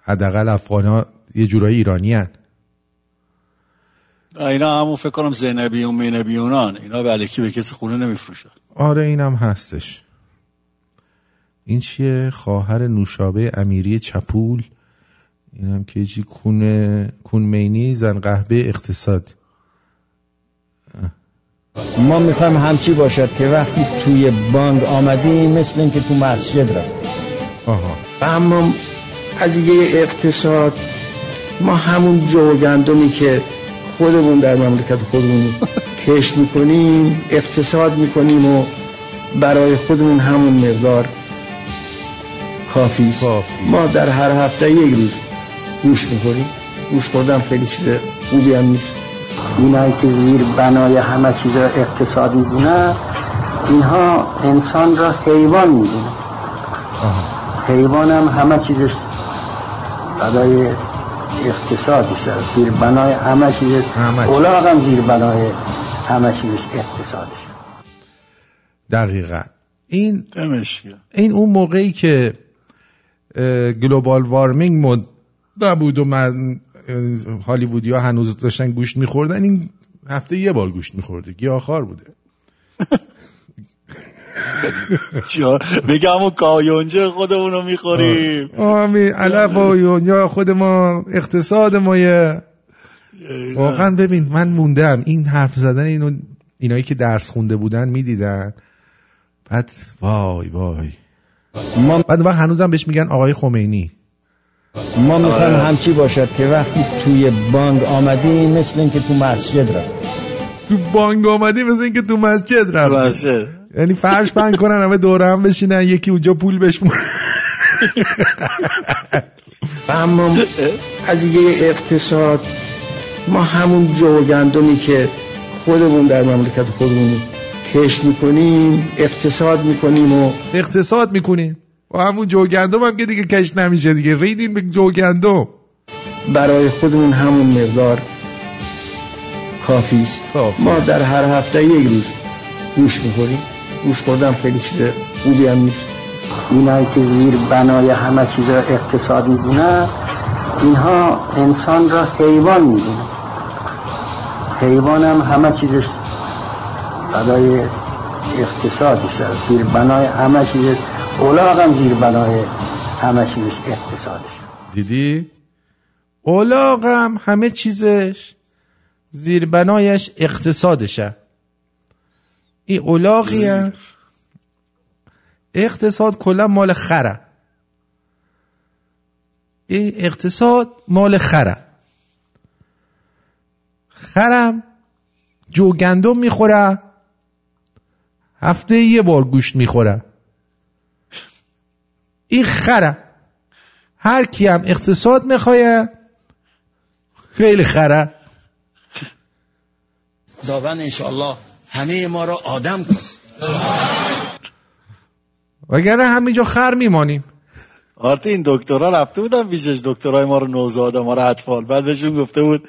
حداقل افغان ها یه جورایی ایرانی هن. اینا همون فکر کنم زینبیون مینبیونان اینا به علیکی به کسی خونه نمیفروشن. آره اینم هستش. این چیه؟ خواهر نوشابه امیری چپول. اینم که چی کون کونمینی زن قهبه اقتصاد ما می‌خوایم همچی باشد که وقتی توی بانک آمدیم مثل اینکه تو مسجد رفتیم. آها. اما قضیه اقتصاد ما همون جو گندمی که خودمون در مملکت خودمون کشت می‌کنیم اقتصاد می‌کنیم و برای خودمون همون مقدار کافی. ما در هر هفته یک روز گوش می‌خوریم گوش خوردم خیلی چیز خوبی هم نیست. اینایی که زیر بنای همه چیز اقتصادی بونه اینها انسان را حیوان می‌دونه حیوان هم همه چیزش برای اقتصادش زیر بنای همه چیز اولاغ هم زیر بنای همه چیزش اقتصادش دقیقا. این دمشق. این اون موقعی که گلوبال وارمینگ مد نبود و من هالیوودی ها هنوز داشتن گوشت میخوردن این هفته یه بار گوشت میخورده گیاهخوار بوده. بگم و کایونجه خودمونو می‌خوریم. آمین علف و یونجا خود ما اقتصاد ما یه. واقعا ببین من موندم این حرف زدن اینو اینایی که درس خونده بودن می‌دیدن. بعد وای وای. بعد وقت هنوزم بهش میگن آقای خمینی. ما می‌خوایم همچی باشد که وقتی توی بانک آمدیم مثل اینکه تو مسجد رفتیم. تو بانک آمدی مثل اینکه تو مسجد رفت یعنی فرش بند کنن همه دوره هم بشینن یکی اونجا پول بشمون اما قضیه اقتصاد ما همون جو و گندمی که خودمون در مملکت خودمون کشت می‌کنیم اقتصاد می‌کنیم و اقتصاد می‌کنیم. و همون جو گندم هم که دیگه کش نمیشه دیگه. ریدین به جو گندم برای خودمون همون مقدار کافی است. ما در هر هفته یک روز گوش می‌خوریم گوش خوردم خیلی چیز خوبی هم نیست. اینایی که زیر بنای همه چیز اقتصادی بونه اینها انسان را حیوان می‌دونه حیوان هم همه چیزش برای اقتصادش داره زیر بنای همه چیز اولاغ هم زیر بنای همه چیزش اقتصادش. دیدی؟ اولاغم همه چیزش زیر بنایش اقتصادشه. این اولاغی هم اقتصاد کلا مال خره. این اقتصاد مال خره. خرم جو گندم می‌خوره هفته یه بار گوشت می‌خوره. این خره. هر کی هم اقتصاد می‌خواه خیلی خره. خداوند انشاءالله همه ما را آدم کن. وگرنه همینجا خر میمانیم. آرتی این دکترها رفته بودن پیشش. دکترهای ما رو نوزاده ما رو اطفال. بعد بهشون گفته بود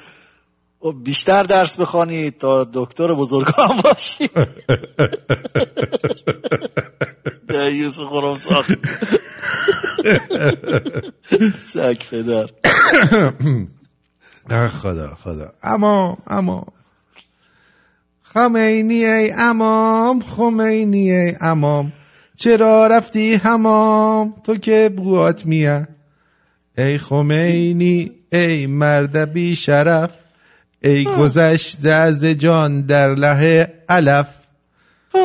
بیشتر درس بخوانید تا دکتر بزرگ هم باشید دیوس خورم ساخت. سک پدر. خدا خدا. اما اما. خمینی ای امام خمینی ای امام. چرا رفتی همام تو که بوات میه. ای خمینی ای مرد بی شرف. ای گذشته از جان در له علف.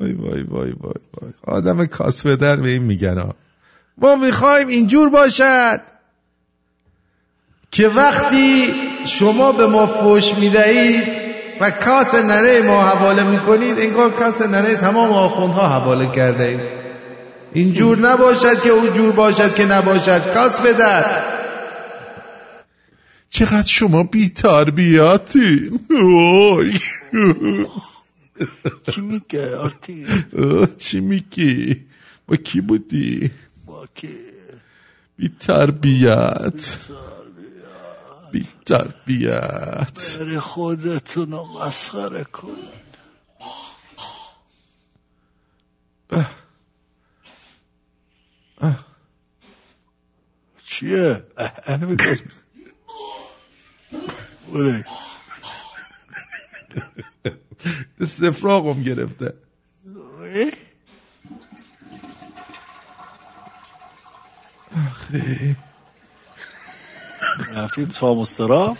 وای وای وای وای وای. آدم کاسفدر به این میگن ها. ما می‌خوایم اینجور باشد که وقتی شما به ما فوش می‌دهید و کاس نره ما حواله می‌کنید انگار کاس نره تمام آخوندها حواله کرده اید اینجور نباشد که اونجور باشد که نباشد. کاس بدر چقدر شما بی تربیتی چی میگه آرتی؟ چی میگی؟ با کی بودی؟ با کی؟ بی تربیت بی تربیت بری خودتون رو مسخره کن. چیه؟ بوره استفراغم گرفته. آخه. رفتی تو فاموسترا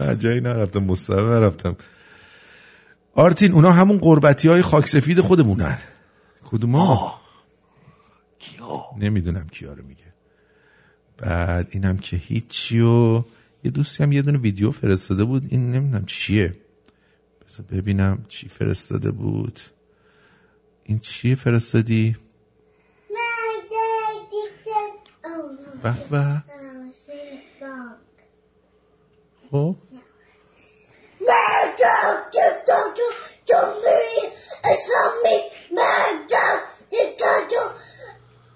نه جایی نرفتم مستقیم نرفتم. آرتین اونا همون قربتی های خاک سفید خودمونن. کدوم؟ ها نمی‌دونم کیا رو میگه. بعد اینم که هیچی و یه دوستی هم یه دونه ویدیو فرستاده بود. این نمی‌دونم چیه. بذار ببینم چی فرستاده بود. این چیه فرستادی؟ به به. خب. اسلامی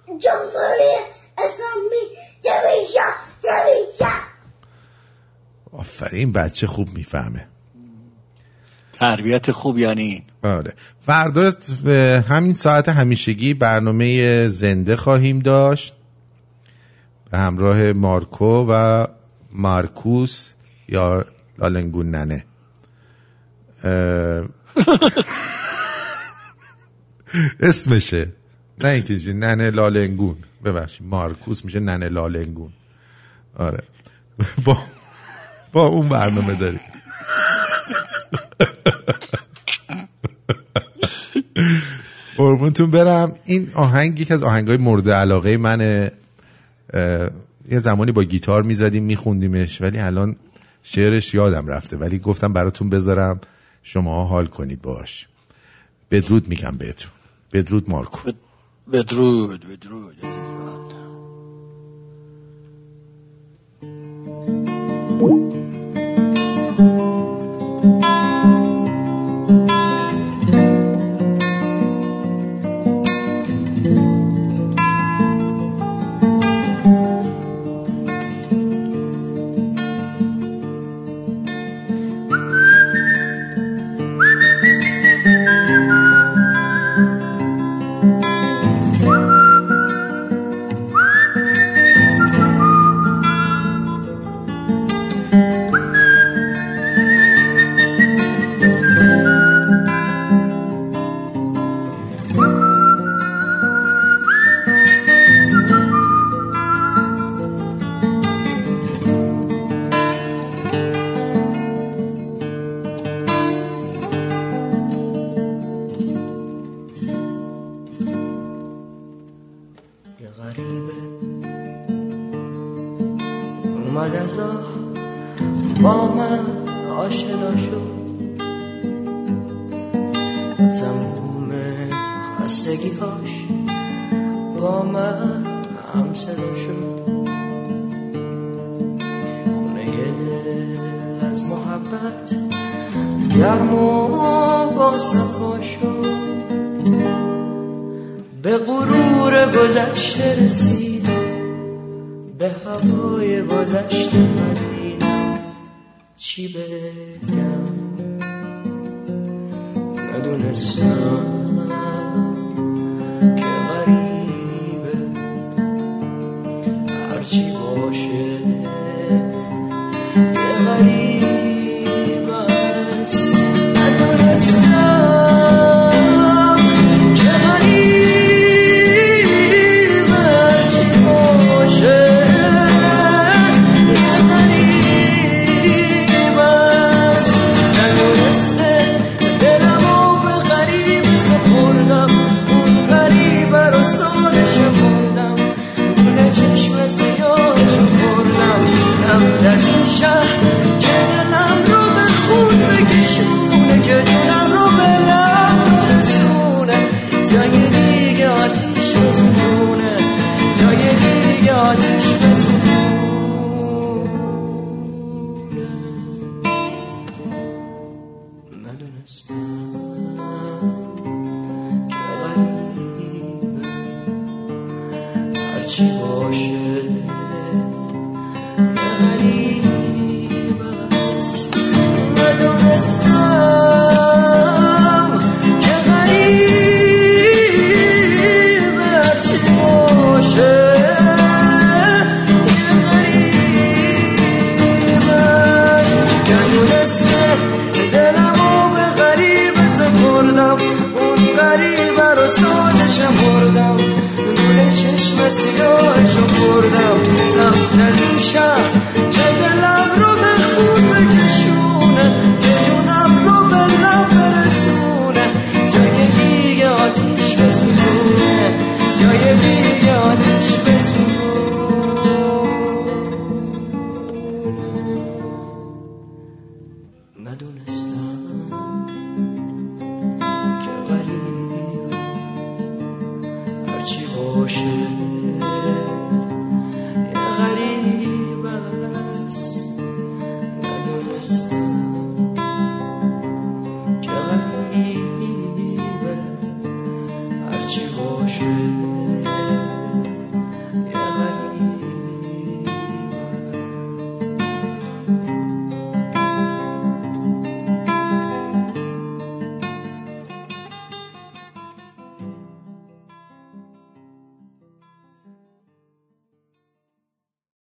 جمهوری اسلامی جمیشا جمیشا آفرین بچه خوب می‌فهمه. تربیت خوب یعنی آره. فردا همین ساعت همیشگی برنامه زنده خواهیم داشت. به همراه مارکو و مارکوس یا لالنگون ننه. اه، اسمشه. نه این چیزی ننه لالنگون. ببخشید مارکوس میشه ننه لالنگون. آره. با با اون برنامه داریم. قربونتون برم. این آهنگ یکی از آهنگای مورد علاقه منه. یه زمانی با گیتار می‌زدیم میخوندیمش ولی الان شعرش یادم رفته. ولی گفتم براتون بذارم. شما حال کنید باش. بدرود میگم بهتون. بدرود مارکو. بدرود بدرود عزیزان یه